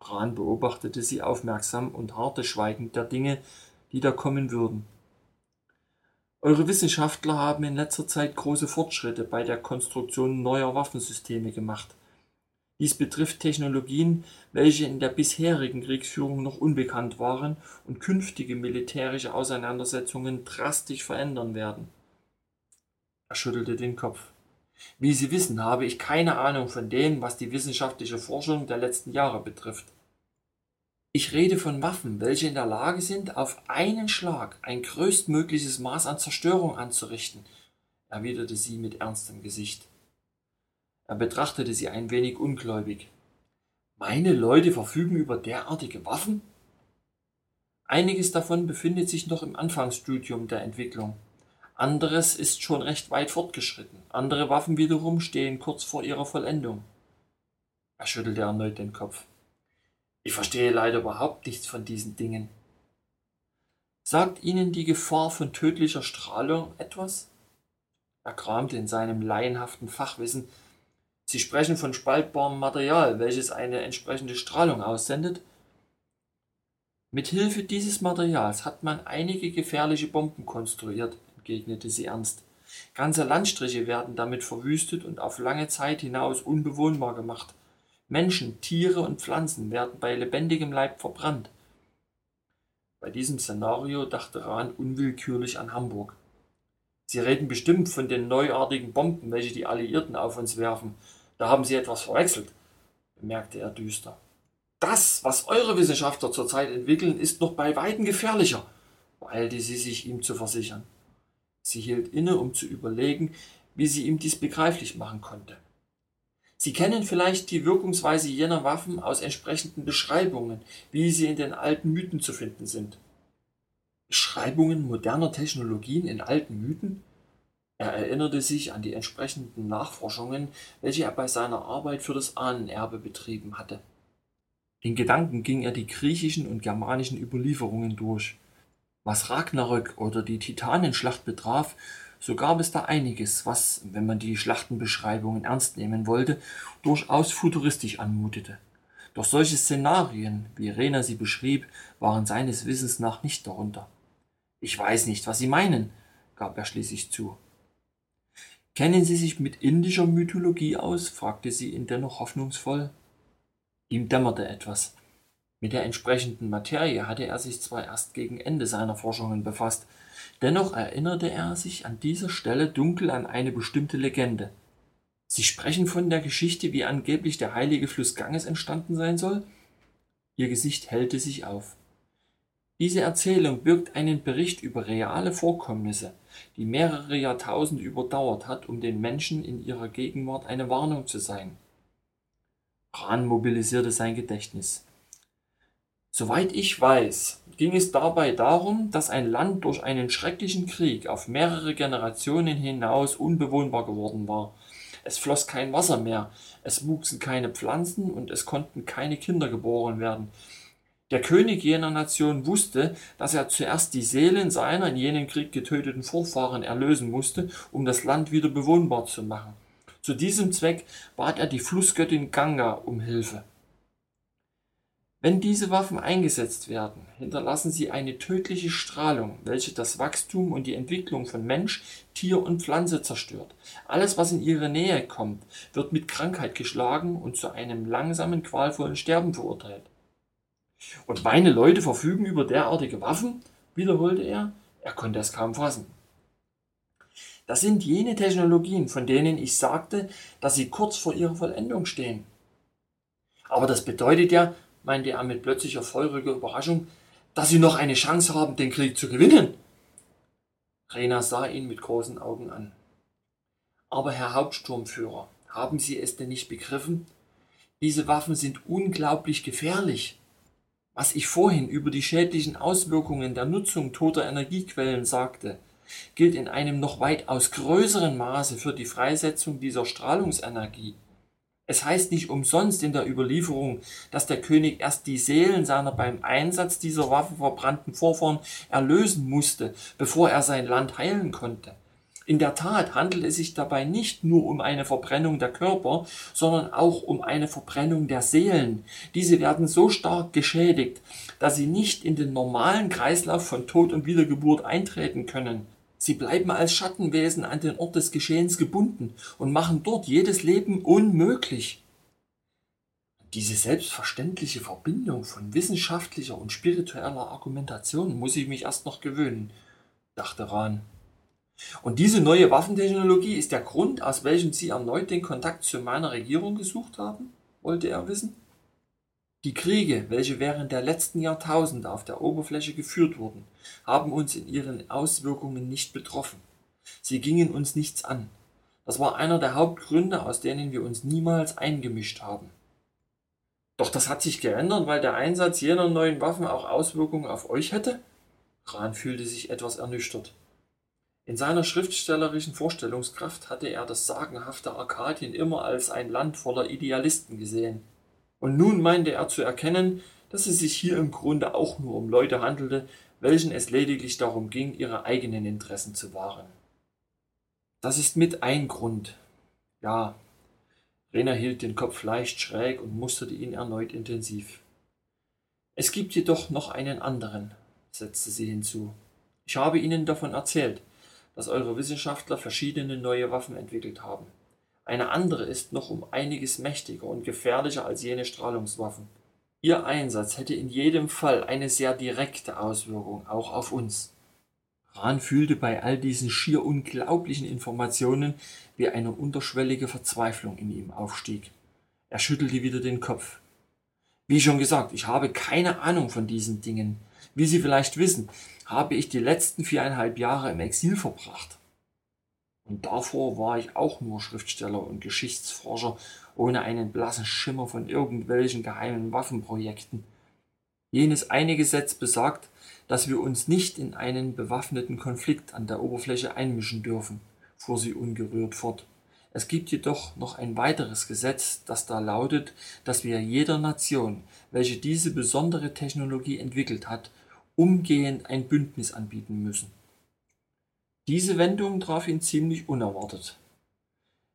Bran beobachtete sie aufmerksam und harrte schweigend der Dinge, die da kommen würden. Eure Wissenschaftler haben in letzter Zeit große Fortschritte bei der Konstruktion neuer Waffensysteme gemacht. Dies betrifft Technologien, welche in der bisherigen Kriegsführung noch unbekannt waren und künftige militärische Auseinandersetzungen drastisch verändern werden. Er schüttelte den Kopf. Wie Sie wissen, habe ich keine Ahnung von dem, was die wissenschaftliche Forschung der letzten Jahre betrifft. Ich rede von Waffen, welche in der Lage sind, auf einen Schlag ein größtmögliches Maß an Zerstörung anzurichten, erwiderte sie mit ernstem Gesicht. Er betrachtete sie ein wenig ungläubig. Meine Leute verfügen über derartige Waffen? Einiges davon befindet sich noch im Anfangsstudium der Entwicklung. Anderes ist schon recht weit fortgeschritten. Andere Waffen wiederum stehen kurz vor ihrer Vollendung. Er schüttelte erneut den Kopf. Ich verstehe leider überhaupt nichts von diesen Dingen. Sagt Ihnen die Gefahr von tödlicher Strahlung etwas? Er kramte in seinem laienhaften Fachwissen. Sie sprechen von spaltbarem Material, welches eine entsprechende Strahlung aussendet. Mit Hilfe dieses Materials hat man einige gefährliche Bomben konstruiert, entgegnete sie ernst. Ganze Landstriche werden damit verwüstet und auf lange Zeit hinaus unbewohnbar gemacht. Menschen, Tiere und Pflanzen werden bei lebendigem Leib verbrannt. Bei diesem Szenario dachte Rahn unwillkürlich an Hamburg. Sie reden bestimmt von den neuartigen Bomben, welche die Alliierten auf uns werfen. Da haben Sie etwas verwechselt, bemerkte er düster. Das, was eure Wissenschaftler zurzeit entwickeln, ist noch bei weitem gefährlicher, beeilte sie sich ihm zu versichern. Sie hielt inne, um zu überlegen, wie sie ihm dies begreiflich machen konnte. Sie kennen vielleicht die Wirkungsweise jener Waffen aus entsprechenden Beschreibungen, wie sie in den alten Mythen zu finden sind. Beschreibungen moderner Technologien in alten Mythen? Er erinnerte sich an die entsprechenden Nachforschungen, welche er bei seiner Arbeit für das Ahnenerbe betrieben hatte. In Gedanken ging er die griechischen und germanischen Überlieferungen durch. Was Ragnarök oder die Titanenschlacht betraf, so gab es da einiges, was, wenn man die Schlachtenbeschreibungen ernst nehmen wollte, durchaus futuristisch anmutete. Doch solche Szenarien, wie Rena sie beschrieb, waren seines Wissens nach nicht darunter. Ich weiß nicht, was Sie meinen, gab er schließlich zu. Kennen Sie sich mit indischer Mythologie aus? fragte sie ihn dennoch hoffnungsvoll. Ihm dämmerte etwas. Mit der entsprechenden Materie hatte er sich zwar erst gegen Ende seiner Forschungen befasst, dennoch erinnerte er sich an dieser Stelle dunkel an eine bestimmte Legende. Sie sprechen von der Geschichte, wie angeblich der heilige Fluss Ganges entstanden sein soll? Ihr Gesicht hellte sich auf. Diese Erzählung birgt einen Bericht über reale Vorkommnisse, die mehrere Jahrtausende überdauert hat, um den Menschen in ihrer Gegenwart eine Warnung zu sein. Rahn mobilisierte sein Gedächtnis. Soweit ich weiß, ging es dabei darum, dass ein Land durch einen schrecklichen Krieg auf mehrere Generationen hinaus unbewohnbar geworden war. Es floss kein Wasser mehr, es wuchsen keine Pflanzen und es konnten keine Kinder geboren werden. Der König jener Nation wusste, dass er zuerst die Seelen seiner in jenem Krieg getöteten Vorfahren erlösen musste, um das Land wieder bewohnbar zu machen. Zu diesem Zweck bat er die Flussgöttin Ganga um Hilfe. Wenn diese Waffen eingesetzt werden, hinterlassen sie eine tödliche Strahlung, welche das Wachstum und die Entwicklung von Mensch, Tier und Pflanze zerstört. Alles, was in ihre Nähe kommt, wird mit Krankheit geschlagen und zu einem langsamen, qualvollen Sterben verurteilt. Und meine Leute verfügen über derartige Waffen? wiederholte er. Er konnte es kaum fassen. Das sind jene Technologien, von denen ich sagte, dass sie kurz vor ihrer Vollendung stehen. Aber das bedeutet ja, meinte er mit plötzlicher feuriger Überraschung, dass sie noch eine Chance haben, den Krieg zu gewinnen. Rena sah ihn mit großen Augen an. Aber Herr Hauptsturmführer, haben Sie es denn nicht begriffen? Diese Waffen sind unglaublich gefährlich. Was ich vorhin über die schädlichen Auswirkungen der Nutzung toter Energiequellen sagte, gilt in einem noch weitaus größeren Maße für die Freisetzung dieser Strahlungsenergie. Es heißt nicht umsonst in der Überlieferung, dass der König erst die Seelen seiner beim Einsatz dieser Waffe verbrannten Vorfahren erlösen musste, bevor er sein Land heilen konnte. In der Tat handelt es sich dabei nicht nur um eine Verbrennung der Körper, sondern auch um eine Verbrennung der Seelen. Diese werden so stark geschädigt, dass sie nicht in den normalen Kreislauf von Tod und Wiedergeburt eintreten können. Sie bleiben als Schattenwesen an den Ort des Geschehens gebunden und machen dort jedes Leben unmöglich. Diese selbstverständliche Verbindung von wissenschaftlicher und spiritueller Argumentation muss ich mich erst noch gewöhnen, dachte Rahn. Und diese neue Waffentechnologie ist der Grund, aus welchem Sie erneut den Kontakt zu meiner Regierung gesucht haben? wollte er wissen. Die Kriege, welche während der letzten Jahrtausende auf der Oberfläche geführt wurden, haben uns in ihren Auswirkungen nicht betroffen. Sie gingen uns nichts an. Das war einer der Hauptgründe, aus denen wir uns niemals eingemischt haben. Doch das hat sich geändert, weil der Einsatz jener neuen Waffen auch Auswirkungen auf euch hätte? Rahn fühlte sich etwas ernüchtert. In seiner schriftstellerischen Vorstellungskraft hatte er das sagenhafte Arkadien immer als ein Land voller Idealisten gesehen. Und nun meinte er zu erkennen, dass es sich hier im Grunde auch nur um Leute handelte, welchen es lediglich darum ging, ihre eigenen Interessen zu wahren. Das ist mit ein Grund. Ja. Rena hielt den Kopf leicht schräg und musterte ihn erneut intensiv. Es gibt jedoch noch einen anderen, setzte sie hinzu. Ich habe Ihnen davon erzählt, dass eure Wissenschaftler verschiedene neue Waffen entwickelt haben. Eine andere ist noch um einiges mächtiger und gefährlicher als jene Strahlungswaffen. Ihr Einsatz hätte in jedem Fall eine sehr direkte Auswirkung, auch auf uns. Rahn fühlte bei all diesen schier unglaublichen Informationen, wie eine unterschwellige Verzweiflung in ihm aufstieg. Er schüttelte wieder den Kopf. Wie schon gesagt, ich habe keine Ahnung von diesen Dingen. Wie Sie vielleicht wissen, habe ich die letzten viereinhalb Jahre im Exil verbracht. Und davor war ich auch nur Schriftsteller und Geschichtsforscher ohne einen blassen Schimmer von irgendwelchen geheimen Waffenprojekten. Jenes eine Gesetz besagt, dass wir uns nicht in einen bewaffneten Konflikt an der Oberfläche einmischen dürfen, fuhr sie ungerührt fort. Es gibt jedoch noch ein weiteres Gesetz, das da lautet, dass wir jeder Nation, welche diese besondere Technologie entwickelt hat, umgehend ein Bündnis anbieten müssen. Diese Wendung traf ihn ziemlich unerwartet.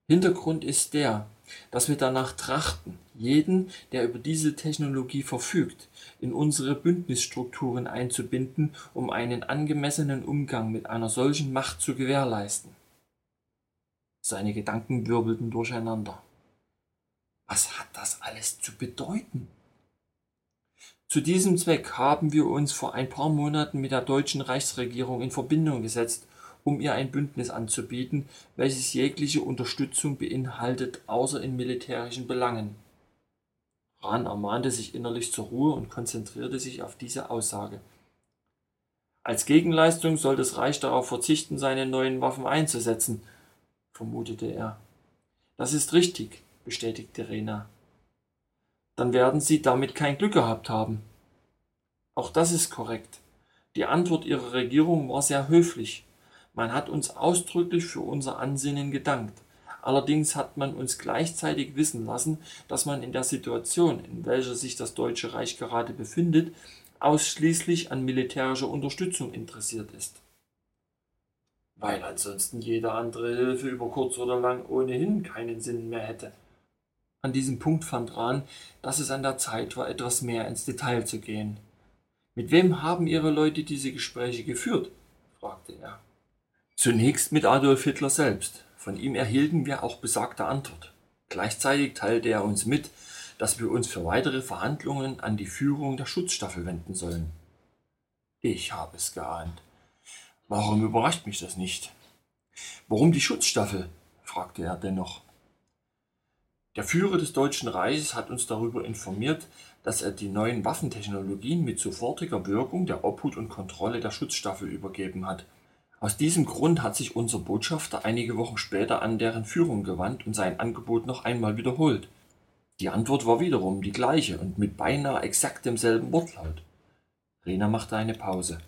Hintergrund ist der, dass wir danach trachten, jeden, der über diese Technologie verfügt, in unsere Bündnisstrukturen einzubinden, um einen angemessenen Umgang mit einer solchen Macht zu gewährleisten. Seine Gedanken wirbelten durcheinander. Was hat das alles zu bedeuten? Zu diesem Zweck haben wir uns vor ein paar Monaten mit der deutschen Reichsregierung in Verbindung gesetzt, um ihr ein Bündnis anzubieten, welches jegliche Unterstützung beinhaltet, außer in militärischen Belangen. Rahn ermahnte sich innerlich zur Ruhe und konzentrierte sich auf diese Aussage. Als Gegenleistung soll das Reich darauf verzichten, seine neuen Waffen einzusetzen, vermutete er. Das ist richtig, bestätigte Rena. Dann werden Sie damit kein Glück gehabt haben. Auch das ist korrekt. Die Antwort Ihrer Regierung war sehr höflich. Man hat uns ausdrücklich für unser Ansinnen gedankt. Allerdings hat man uns gleichzeitig wissen lassen, dass man in der Situation, in welcher sich das Deutsche Reich gerade befindet, ausschließlich an militärischer Unterstützung interessiert ist weil ansonsten jede andere Hilfe über kurz oder lang ohnehin keinen Sinn mehr hätte. An diesem Punkt fand Rahn, dass es an der Zeit war, etwas mehr ins Detail zu gehen. Mit wem haben Ihre Leute diese Gespräche geführt? fragte er. Zunächst mit Adolf Hitler selbst. Von ihm erhielten wir auch besagte Antwort. Gleichzeitig teilte er uns mit, dass wir uns für weitere Verhandlungen an die Führung der Schutzstaffel wenden sollen. Ich habe es geahnt. Warum überrascht mich das nicht? Warum die Schutzstaffel? fragte er dennoch. Der Führer des Deutschen Reiches hat uns darüber informiert, dass er die neuen Waffentechnologien mit sofortiger Wirkung der Obhut und Kontrolle der Schutzstaffel übergeben hat. Aus diesem Grund hat sich unser Botschafter einige Wochen später an deren Führung gewandt und sein Angebot noch einmal wiederholt. Die Antwort war wiederum die gleiche und mit beinahe exakt demselben Wortlaut. Rena machte eine Pause.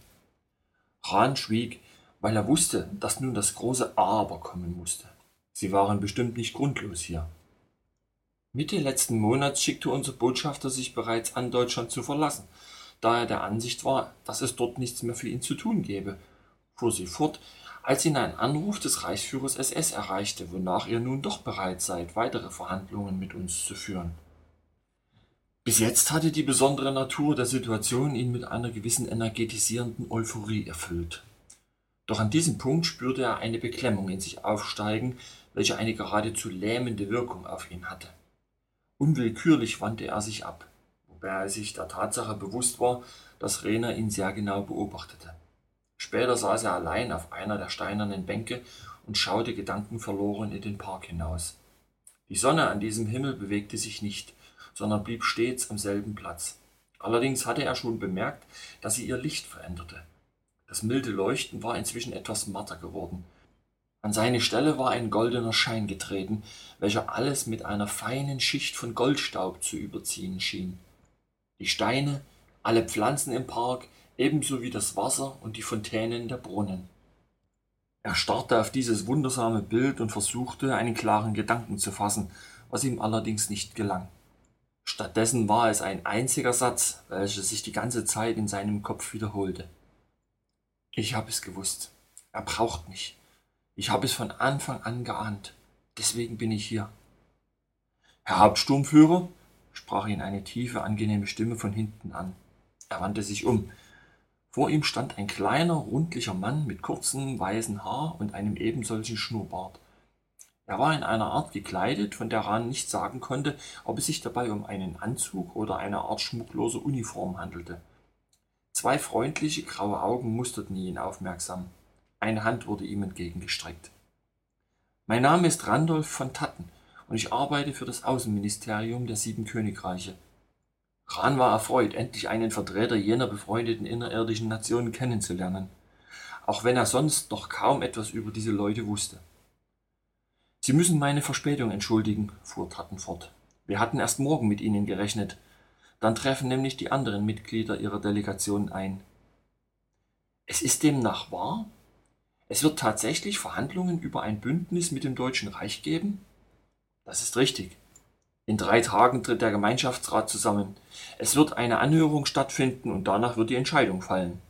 Rahn schwieg, weil er wusste, dass nun das große Aber kommen musste. Sie waren bestimmt nicht grundlos hier. Mitte letzten Monats schickte unser Botschafter sich bereits an, Deutschland zu verlassen, da er der Ansicht war, dass es dort nichts mehr für ihn zu tun gäbe, fuhr sie fort, als ihn ein Anruf des Reichsführers SS erreichte, wonach ihr nun doch bereit seid, weitere Verhandlungen mit uns zu führen. Bis jetzt hatte die besondere Natur der Situation ihn mit einer gewissen energetisierenden Euphorie erfüllt. Doch an diesem Punkt spürte er eine Beklemmung in sich aufsteigen, welche eine geradezu lähmende Wirkung auf ihn hatte. Unwillkürlich wandte er sich ab, wobei er sich der Tatsache bewusst war, dass Rena ihn sehr genau beobachtete. Später saß er allein auf einer der steinernen Bänke und schaute gedankenverloren in den Park hinaus. Die Sonne an diesem Himmel bewegte sich nicht, sondern blieb stets am selben Platz. Allerdings hatte er schon bemerkt, dass sie ihr Licht veränderte. Das milde Leuchten war inzwischen etwas matter geworden. An seine Stelle war ein goldener Schein getreten, welcher alles mit einer feinen Schicht von Goldstaub zu überziehen schien. Die Steine, alle Pflanzen im Park, ebenso wie das Wasser und die Fontänen der Brunnen. Er starrte auf dieses wundersame Bild und versuchte, einen klaren Gedanken zu fassen, was ihm allerdings nicht gelang. Stattdessen war es ein einziger Satz, welcher sich die ganze Zeit in seinem Kopf wiederholte. Ich habe es gewusst. Er braucht mich. Ich habe es von Anfang an geahnt. Deswegen bin ich hier. Herr Hauptsturmführer, sprach ihn eine tiefe, angenehme Stimme von hinten an. Er wandte sich um. Vor ihm stand ein kleiner, rundlicher Mann mit kurzem, weißen Haar und einem ebensolchen Schnurrbart. Er war in einer Art gekleidet, von der Rahn nicht sagen konnte, ob es sich dabei um einen Anzug oder eine Art schmucklose Uniform handelte. Zwei freundliche graue Augen musterten ihn aufmerksam. Eine Hand wurde ihm entgegengestreckt. Mein Name ist Randolph von Tatten und ich arbeite für das Außenministerium der Sieben Königreiche. Rahn war erfreut, endlich einen Vertreter jener befreundeten innerirdischen Nationen kennenzulernen, auch wenn er sonst noch kaum etwas über diese Leute wusste. Sie müssen meine Verspätung entschuldigen, fuhr Tatten fort. Wir hatten erst morgen mit Ihnen gerechnet. Dann treffen nämlich die anderen Mitglieder Ihrer Delegation ein. Es ist demnach wahr? Es wird tatsächlich Verhandlungen über ein Bündnis mit dem Deutschen Reich geben? Das ist richtig. In drei Tagen tritt der Gemeinschaftsrat zusammen. Es wird eine Anhörung stattfinden und danach wird die Entscheidung fallen.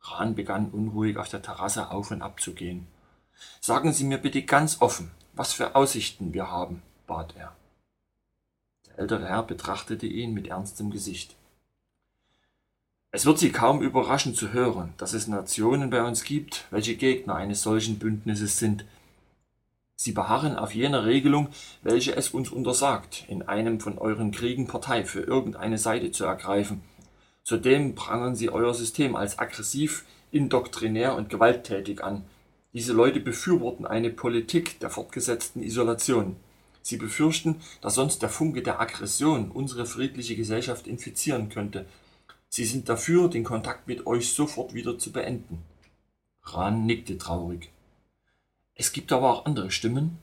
Rahn begann unruhig auf der Terrasse auf und ab zu gehen. Sagen Sie mir bitte ganz offen, was für Aussichten wir haben, bat er. Der ältere Herr betrachtete ihn mit ernstem Gesicht. Es wird Sie kaum überraschen zu hören, dass es Nationen bei uns gibt, welche Gegner eines solchen Bündnisses sind. Sie beharren auf jener Regelung, welche es uns untersagt, in einem von euren Kriegen Partei für irgendeine Seite zu ergreifen. Zudem prangern sie euer System als aggressiv, indoktrinär und gewalttätig an. Diese Leute befürworten eine Politik der fortgesetzten Isolation. Sie befürchten, dass sonst der Funke der Aggression unsere friedliche Gesellschaft infizieren könnte Sie sind dafür, den Kontakt mit euch sofort wieder zu beenden. Ran nickte traurig. Es gibt aber auch andere Stimmen.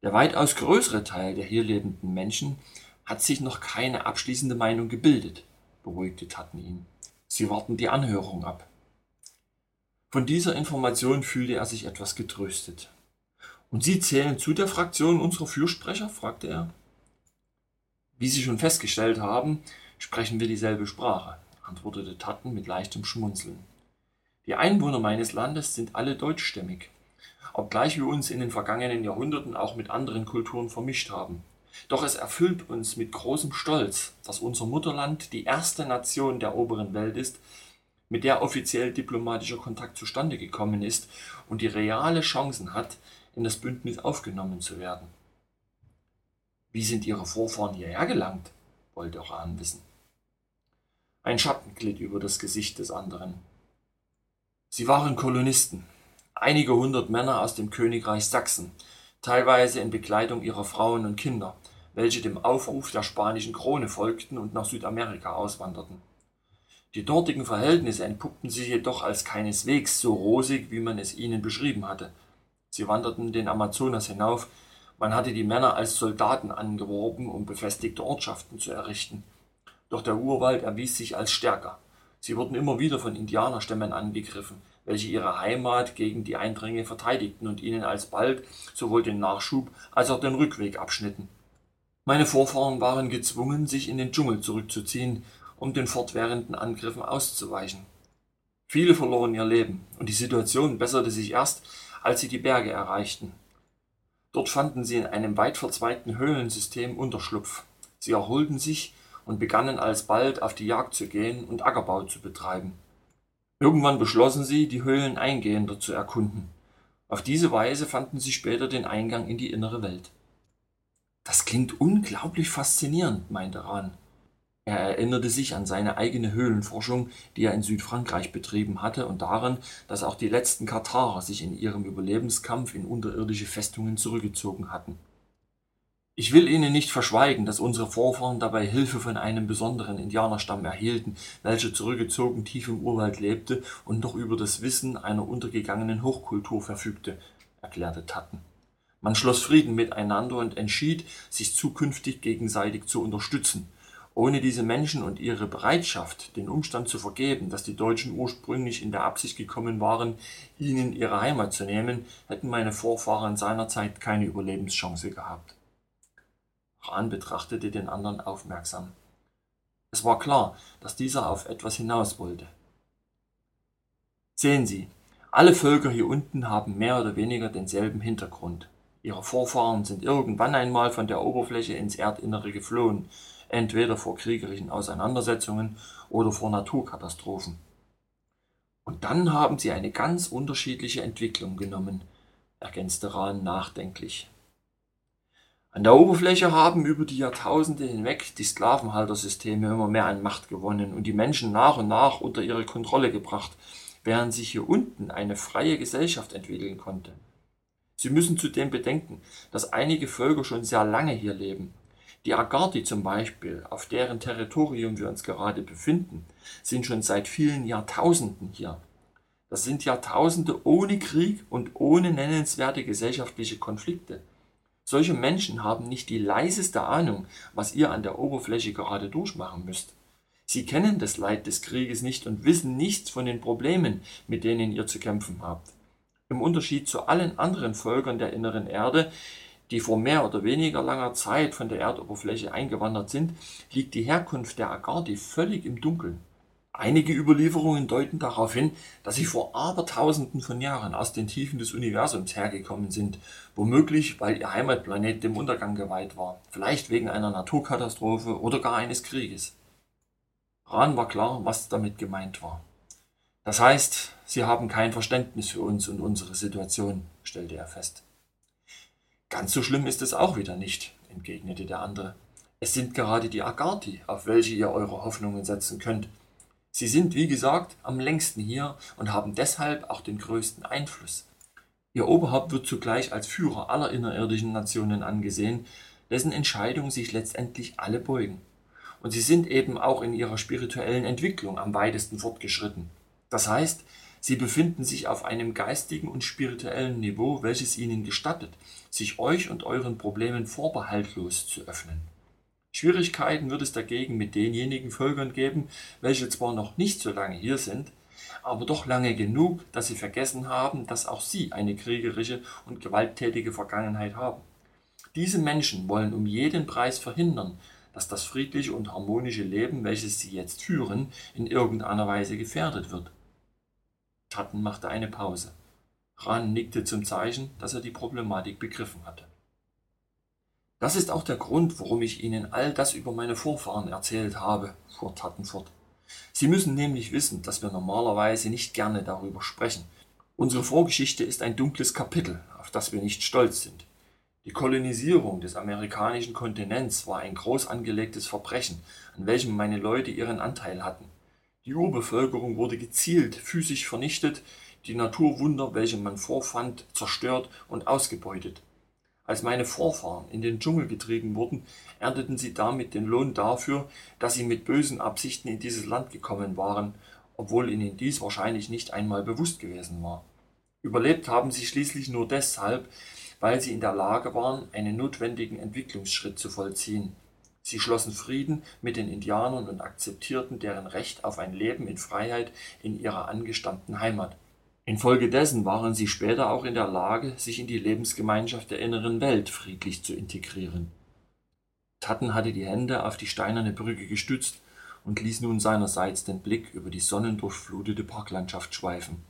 Der weitaus größere Teil der hier lebenden Menschen hat sich noch keine abschließende Meinung gebildet, beruhigte Tatten ihn. Sie warten die Anhörung ab. Von dieser Information fühlte er sich etwas getröstet. Und Sie zählen zu der Fraktion unserer Fürsprecher? fragte er. Wie Sie schon festgestellt haben, sprechen wir dieselbe Sprache, antwortete Tatten mit leichtem Schmunzeln. Die Einwohner meines Landes sind alle deutschstämmig, obgleich wir uns in den vergangenen Jahrhunderten auch mit anderen Kulturen vermischt haben. Doch es erfüllt uns mit großem Stolz, dass unser Mutterland die erste Nation der oberen Welt ist, mit der offiziell diplomatischer Kontakt zustande gekommen ist und die reale Chancen hat, in das Bündnis aufgenommen zu werden. Wie sind Ihre Vorfahren hierher gelangt? wollte Rahn wissen. Ein Schatten glitt über das Gesicht des anderen. Sie waren Kolonisten, einige hundert Männer aus dem Königreich Sachsen, teilweise in Begleitung ihrer Frauen und Kinder, welche dem Aufruf der spanischen Krone folgten und nach Südamerika auswanderten. Die dortigen Verhältnisse entpuppten sich jedoch als keineswegs so rosig, wie man es ihnen beschrieben hatte. Sie wanderten den Amazonas hinauf, man hatte die Männer als Soldaten angeworben, um befestigte Ortschaften zu errichten. Doch der Urwald erwies sich als stärker. Sie wurden immer wieder von Indianerstämmen angegriffen, welche ihre Heimat gegen die Eindringe verteidigten und ihnen alsbald sowohl den Nachschub als auch den Rückweg abschnitten. Meine Vorfahren waren gezwungen, sich in den Dschungel zurückzuziehen, um den fortwährenden Angriffen auszuweichen. Viele verloren ihr Leben, und die Situation besserte sich erst, als sie die Berge erreichten. Dort fanden sie in einem weit verzweigten Höhlensystem Unterschlupf. Sie erholten sich und begannen alsbald auf die Jagd zu gehen und Ackerbau zu betreiben. Irgendwann beschlossen sie, die Höhlen eingehender zu erkunden. Auf diese Weise fanden sie später den Eingang in die innere Welt. Das klingt unglaublich faszinierend, meinte Rahn. Er erinnerte sich an seine eigene Höhlenforschung, die er in Südfrankreich betrieben hatte, und daran, dass auch die letzten Katharer sich in ihrem Überlebenskampf in unterirdische Festungen zurückgezogen hatten. Ich will Ihnen nicht verschweigen, dass unsere Vorfahren dabei Hilfe von einem besonderen Indianerstamm erhielten, welcher zurückgezogen tief im Urwald lebte und noch über das Wissen einer untergegangenen Hochkultur verfügte, erklärte Tatten. Man schloss Frieden miteinander und entschied, sich zukünftig gegenseitig zu unterstützen, ohne diese Menschen und ihre Bereitschaft, den Umstand zu vergeben, dass die Deutschen ursprünglich in der Absicht gekommen waren, ihnen ihre Heimat zu nehmen, hätten meine Vorfahren seinerzeit keine Überlebenschance gehabt. Rahn betrachtete den anderen aufmerksam. Es war klar, dass dieser auf etwas hinaus wollte. Sehen Sie, alle Völker hier unten haben mehr oder weniger denselben Hintergrund. Ihre Vorfahren sind irgendwann einmal von der Oberfläche ins Erdinnere geflohen, entweder vor kriegerischen Auseinandersetzungen oder vor Naturkatastrophen. Und dann haben sie eine ganz unterschiedliche Entwicklung genommen, ergänzte Rahn nachdenklich. An der Oberfläche haben über die Jahrtausende hinweg die Sklavenhaltersysteme immer mehr an Macht gewonnen und die Menschen nach und nach unter ihre Kontrolle gebracht, während sich hier unten eine freie Gesellschaft entwickeln konnte. Sie müssen zudem bedenken, dass einige Völker schon sehr lange hier leben die Agati zum Beispiel, auf deren Territorium wir uns gerade befinden, sind schon seit vielen Jahrtausenden hier. Das sind Jahrtausende ohne Krieg und ohne nennenswerte gesellschaftliche Konflikte. Solche Menschen haben nicht die leiseste Ahnung, was ihr an der Oberfläche gerade durchmachen müsst. Sie kennen das Leid des Krieges nicht und wissen nichts von den Problemen, mit denen ihr zu kämpfen habt. Im Unterschied zu allen anderen Völkern der inneren Erde, die vor mehr oder weniger langer Zeit von der Erdoberfläche eingewandert sind, liegt die Herkunft der Agardi völlig im Dunkeln. Einige Überlieferungen deuten darauf hin, dass sie vor Abertausenden von Jahren aus den Tiefen des Universums hergekommen sind, womöglich weil ihr Heimatplanet dem Untergang geweiht war, vielleicht wegen einer Naturkatastrophe oder gar eines Krieges. Ran war klar, was damit gemeint war. Das heißt, sie haben kein Verständnis für uns und unsere Situation, stellte er fest. Ganz so schlimm ist es auch wieder nicht, entgegnete der andere. Es sind gerade die Agarthi, auf welche ihr eure Hoffnungen setzen könnt. Sie sind, wie gesagt, am längsten hier und haben deshalb auch den größten Einfluss. Ihr Oberhaupt wird zugleich als Führer aller innerirdischen Nationen angesehen, dessen Entscheidungen sich letztendlich alle beugen. Und sie sind eben auch in ihrer spirituellen Entwicklung am weitesten fortgeschritten. Das heißt, sie befinden sich auf einem geistigen und spirituellen Niveau, welches ihnen gestattet, sich euch und euren Problemen vorbehaltlos zu öffnen. Schwierigkeiten wird es dagegen mit denjenigen Völkern geben, welche zwar noch nicht so lange hier sind, aber doch lange genug, dass sie vergessen haben, dass auch sie eine kriegerische und gewalttätige Vergangenheit haben. Diese Menschen wollen um jeden Preis verhindern, dass das friedliche und harmonische Leben, welches sie jetzt führen, in irgendeiner Weise gefährdet wird. Tatten machte eine Pause. Ran nickte zum Zeichen, dass er die Problematik begriffen hatte. Das ist auch der Grund, warum ich Ihnen all das über meine Vorfahren erzählt habe, fuhr Tatten fort. Sie müssen nämlich wissen, dass wir normalerweise nicht gerne darüber sprechen. Unsere Vorgeschichte ist ein dunkles Kapitel, auf das wir nicht stolz sind. Die Kolonisierung des amerikanischen Kontinents war ein groß angelegtes Verbrechen, an welchem meine Leute ihren Anteil hatten. Die Urbevölkerung wurde gezielt physisch vernichtet, die Naturwunder, welche man vorfand, zerstört und ausgebeutet. Als meine Vorfahren in den Dschungel getrieben wurden, ernteten sie damit den Lohn dafür, dass sie mit bösen Absichten in dieses Land gekommen waren, obwohl ihnen dies wahrscheinlich nicht einmal bewusst gewesen war. Überlebt haben sie schließlich nur deshalb, weil sie in der Lage waren, einen notwendigen Entwicklungsschritt zu vollziehen. Sie schlossen Frieden mit den Indianern und akzeptierten deren Recht auf ein Leben in Freiheit in ihrer angestammten Heimat. Infolgedessen waren sie später auch in der Lage, sich in die Lebensgemeinschaft der inneren Welt friedlich zu integrieren. Tatten hatte die Hände auf die steinerne Brücke gestützt und ließ nun seinerseits den Blick über die sonnendurchflutete Parklandschaft schweifen.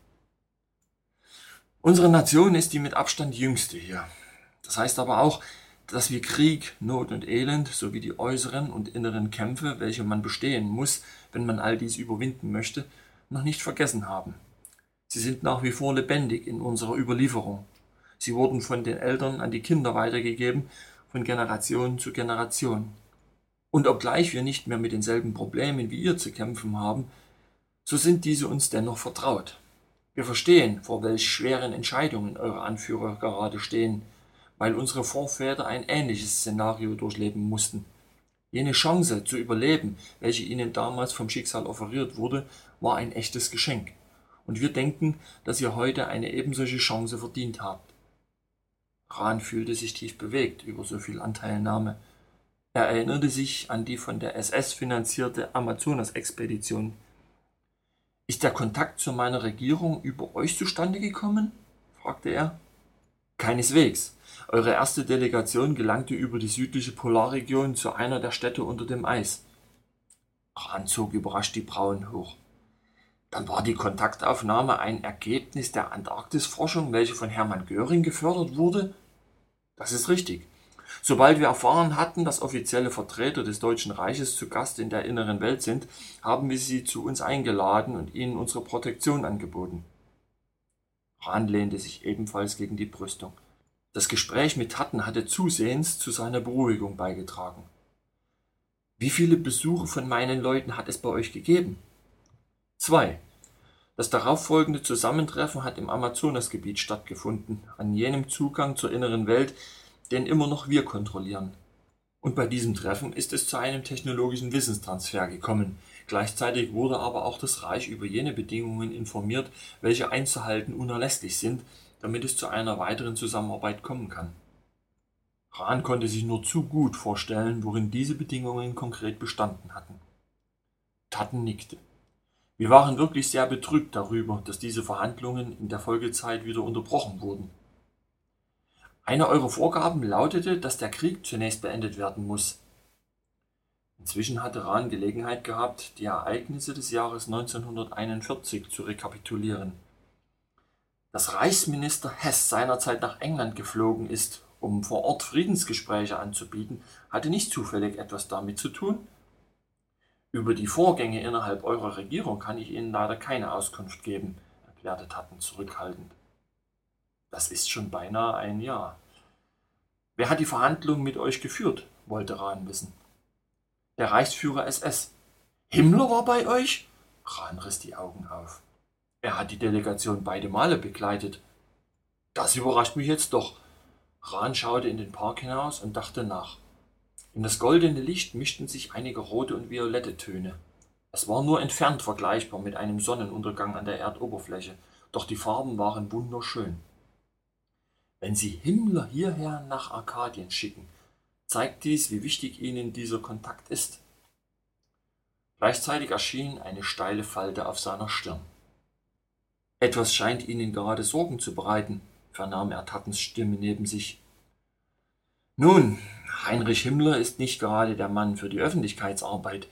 Unsere Nation ist die mit Abstand jüngste hier. Das heißt aber auch, dass wir Krieg, Not und Elend sowie die äußeren und inneren Kämpfe, welche man bestehen muss, wenn man all dies überwinden möchte, noch nicht vergessen haben. Sie sind nach wie vor lebendig in unserer Überlieferung. Sie wurden von den Eltern an die Kinder weitergegeben, von Generation zu Generation. Und obgleich wir nicht mehr mit denselben Problemen wie ihr zu kämpfen haben, so sind diese uns dennoch vertraut. Wir verstehen, vor welch schweren Entscheidungen eure Anführer gerade stehen, weil unsere Vorväter ein ähnliches Szenario durchleben mussten. Jene Chance zu überleben, welche ihnen damals vom Schicksal offeriert wurde, war ein echtes Geschenk und wir denken, dass ihr heute eine ebensolche Chance verdient habt. Rahn fühlte sich tief bewegt über so viel Anteilnahme. Er erinnerte sich an die von der SS finanzierte Amazonas-Expedition. Ist der Kontakt zu meiner Regierung über euch zustande gekommen? fragte er. Keineswegs. Eure erste Delegation gelangte über die südliche Polarregion zu einer der Städte unter dem Eis. Rahn zog überrascht die Brauen hoch. Dann war die Kontaktaufnahme ein Ergebnis der Antarktisforschung, welche von Hermann Göring gefördert wurde? Das ist richtig. Sobald wir erfahren hatten, dass offizielle Vertreter des Deutschen Reiches zu Gast in der inneren Welt sind, haben wir sie zu uns eingeladen und ihnen unsere Protektion angeboten. Rahn lehnte sich ebenfalls gegen die Brüstung. Das Gespräch mit Hatten hatte zusehends zu seiner Beruhigung beigetragen. Wie viele Besuche von meinen Leuten hat es bei euch gegeben? Zwei. Das darauffolgende Zusammentreffen hat im Amazonasgebiet stattgefunden, an jenem Zugang zur inneren Welt, den immer noch wir kontrollieren. Und bei diesem Treffen ist es zu einem technologischen Wissenstransfer gekommen. Gleichzeitig wurde aber auch das Reich über jene Bedingungen informiert, welche einzuhalten unerlässlich sind, damit es zu einer weiteren Zusammenarbeit kommen kann. Rahn konnte sich nur zu gut vorstellen, worin diese Bedingungen konkret bestanden hatten. Tatten nickte. Wir waren wirklich sehr betrübt darüber, dass diese Verhandlungen in der Folgezeit wieder unterbrochen wurden. Eine eurer Vorgaben lautete, dass der Krieg zunächst beendet werden muss. Inzwischen hatte Rahn Gelegenheit gehabt, die Ereignisse des Jahres 1941 zu rekapitulieren. Dass Reichsminister Hess seinerzeit nach England geflogen ist, um vor Ort Friedensgespräche anzubieten, hatte nicht zufällig etwas damit zu tun? Über die Vorgänge innerhalb eurer Regierung kann ich Ihnen leider keine Auskunft geben, erklärte Tatten zurückhaltend. Das ist schon beinahe ein Jahr. Wer hat die Verhandlungen mit euch geführt? wollte Rahn wissen. Der Reichsführer SS. Himmler war bei euch? Rahn riss die Augen auf. Er hat die Delegation beide Male begleitet. Das überrascht mich jetzt doch. Rahn schaute in den Park hinaus und dachte nach. In das goldene Licht mischten sich einige rote und violette Töne. Es war nur entfernt vergleichbar mit einem Sonnenuntergang an der Erdoberfläche, doch die Farben waren wunderschön. Wenn Sie Himmler hierher nach Arkadien schicken, zeigt dies, wie wichtig Ihnen dieser Kontakt ist. Gleichzeitig erschien eine steile Falte auf seiner Stirn. Etwas scheint Ihnen gerade Sorgen zu bereiten, vernahm er Tattens Stimme neben sich. Nun, Heinrich Himmler ist nicht gerade der Mann für die Öffentlichkeitsarbeit.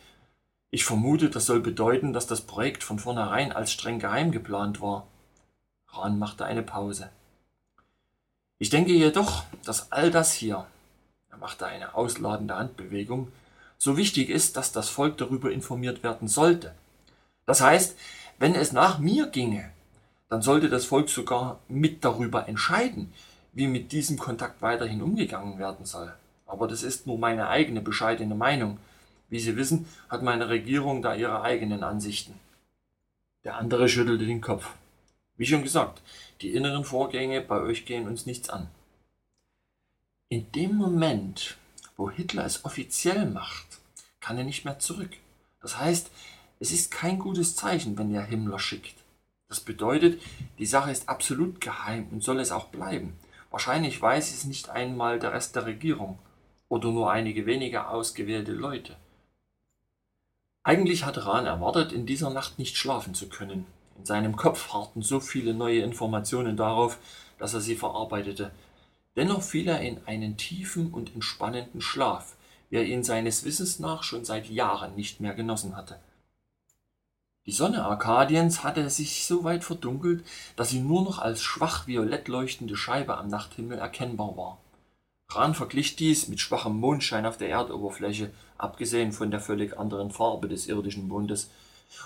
Ich vermute, das soll bedeuten, dass das Projekt von vornherein als streng geheim geplant war. Rahn machte eine Pause. Ich denke jedoch, dass all das hier, er machte eine ausladende Handbewegung, so wichtig ist, dass das Volk darüber informiert werden sollte. Das heißt, wenn es nach mir ginge, dann sollte das Volk sogar mit darüber entscheiden, wie mit diesem Kontakt weiterhin umgegangen werden soll. Aber das ist nur meine eigene bescheidene Meinung. Wie Sie wissen, hat meine Regierung da ihre eigenen Ansichten. Der andere schüttelte den Kopf. Wie schon gesagt, die inneren Vorgänge bei euch gehen uns nichts an. In dem Moment, wo Hitler es offiziell macht, kann er nicht mehr zurück. Das heißt, es ist kein gutes Zeichen, wenn er Himmler schickt. Das bedeutet, die Sache ist absolut geheim und soll es auch bleiben. Wahrscheinlich weiß es nicht einmal der Rest der Regierung oder nur einige wenige ausgewählte Leute. Eigentlich hatte Rahn erwartet, in dieser Nacht nicht schlafen zu können. In seinem Kopf harrten so viele neue Informationen darauf, dass er sie verarbeitete. Dennoch fiel er in einen tiefen und entspannenden Schlaf, wie er ihn seines Wissens nach schon seit Jahren nicht mehr genossen hatte. Die Sonne Arkadiens hatte sich so weit verdunkelt, dass sie nur noch als schwach violett leuchtende Scheibe am Nachthimmel erkennbar war. Rahn verglich dies mit schwachem Mondschein auf der Erdoberfläche, abgesehen von der völlig anderen Farbe des irdischen Mondes.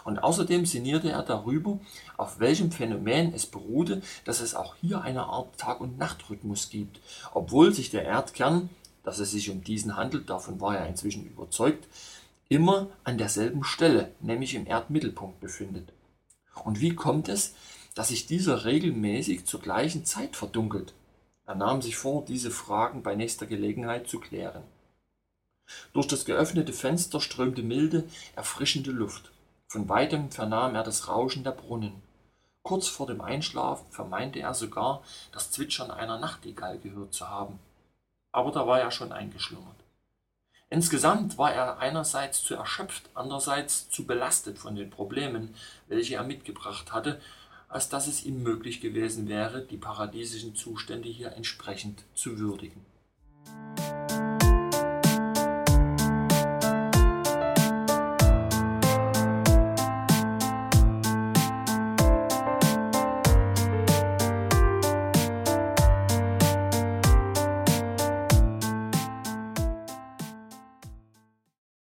Und außerdem sinnierte er darüber, auf welchem Phänomen es beruhte, dass es auch hier eine Art Tag- und Nachtrhythmus gibt, obwohl sich der Erdkern, dass es sich um diesen handelt, davon war er inzwischen überzeugt, immer an derselben Stelle, nämlich im Erdmittelpunkt befindet. Und wie kommt es, dass sich dieser regelmäßig zur gleichen Zeit verdunkelt? Er nahm sich vor, diese Fragen bei nächster Gelegenheit zu klären. Durch das geöffnete Fenster strömte milde, erfrischende Luft. Von weitem vernahm er das Rauschen der Brunnen. Kurz vor dem Einschlafen vermeinte er sogar, das Zwitschern einer Nachtigall gehört zu haben. Aber da war er schon eingeschlummert. Insgesamt war er einerseits zu erschöpft, andererseits zu belastet von den Problemen, welche er mitgebracht hatte als dass es ihm möglich gewesen wäre, die paradiesischen Zustände hier entsprechend zu würdigen.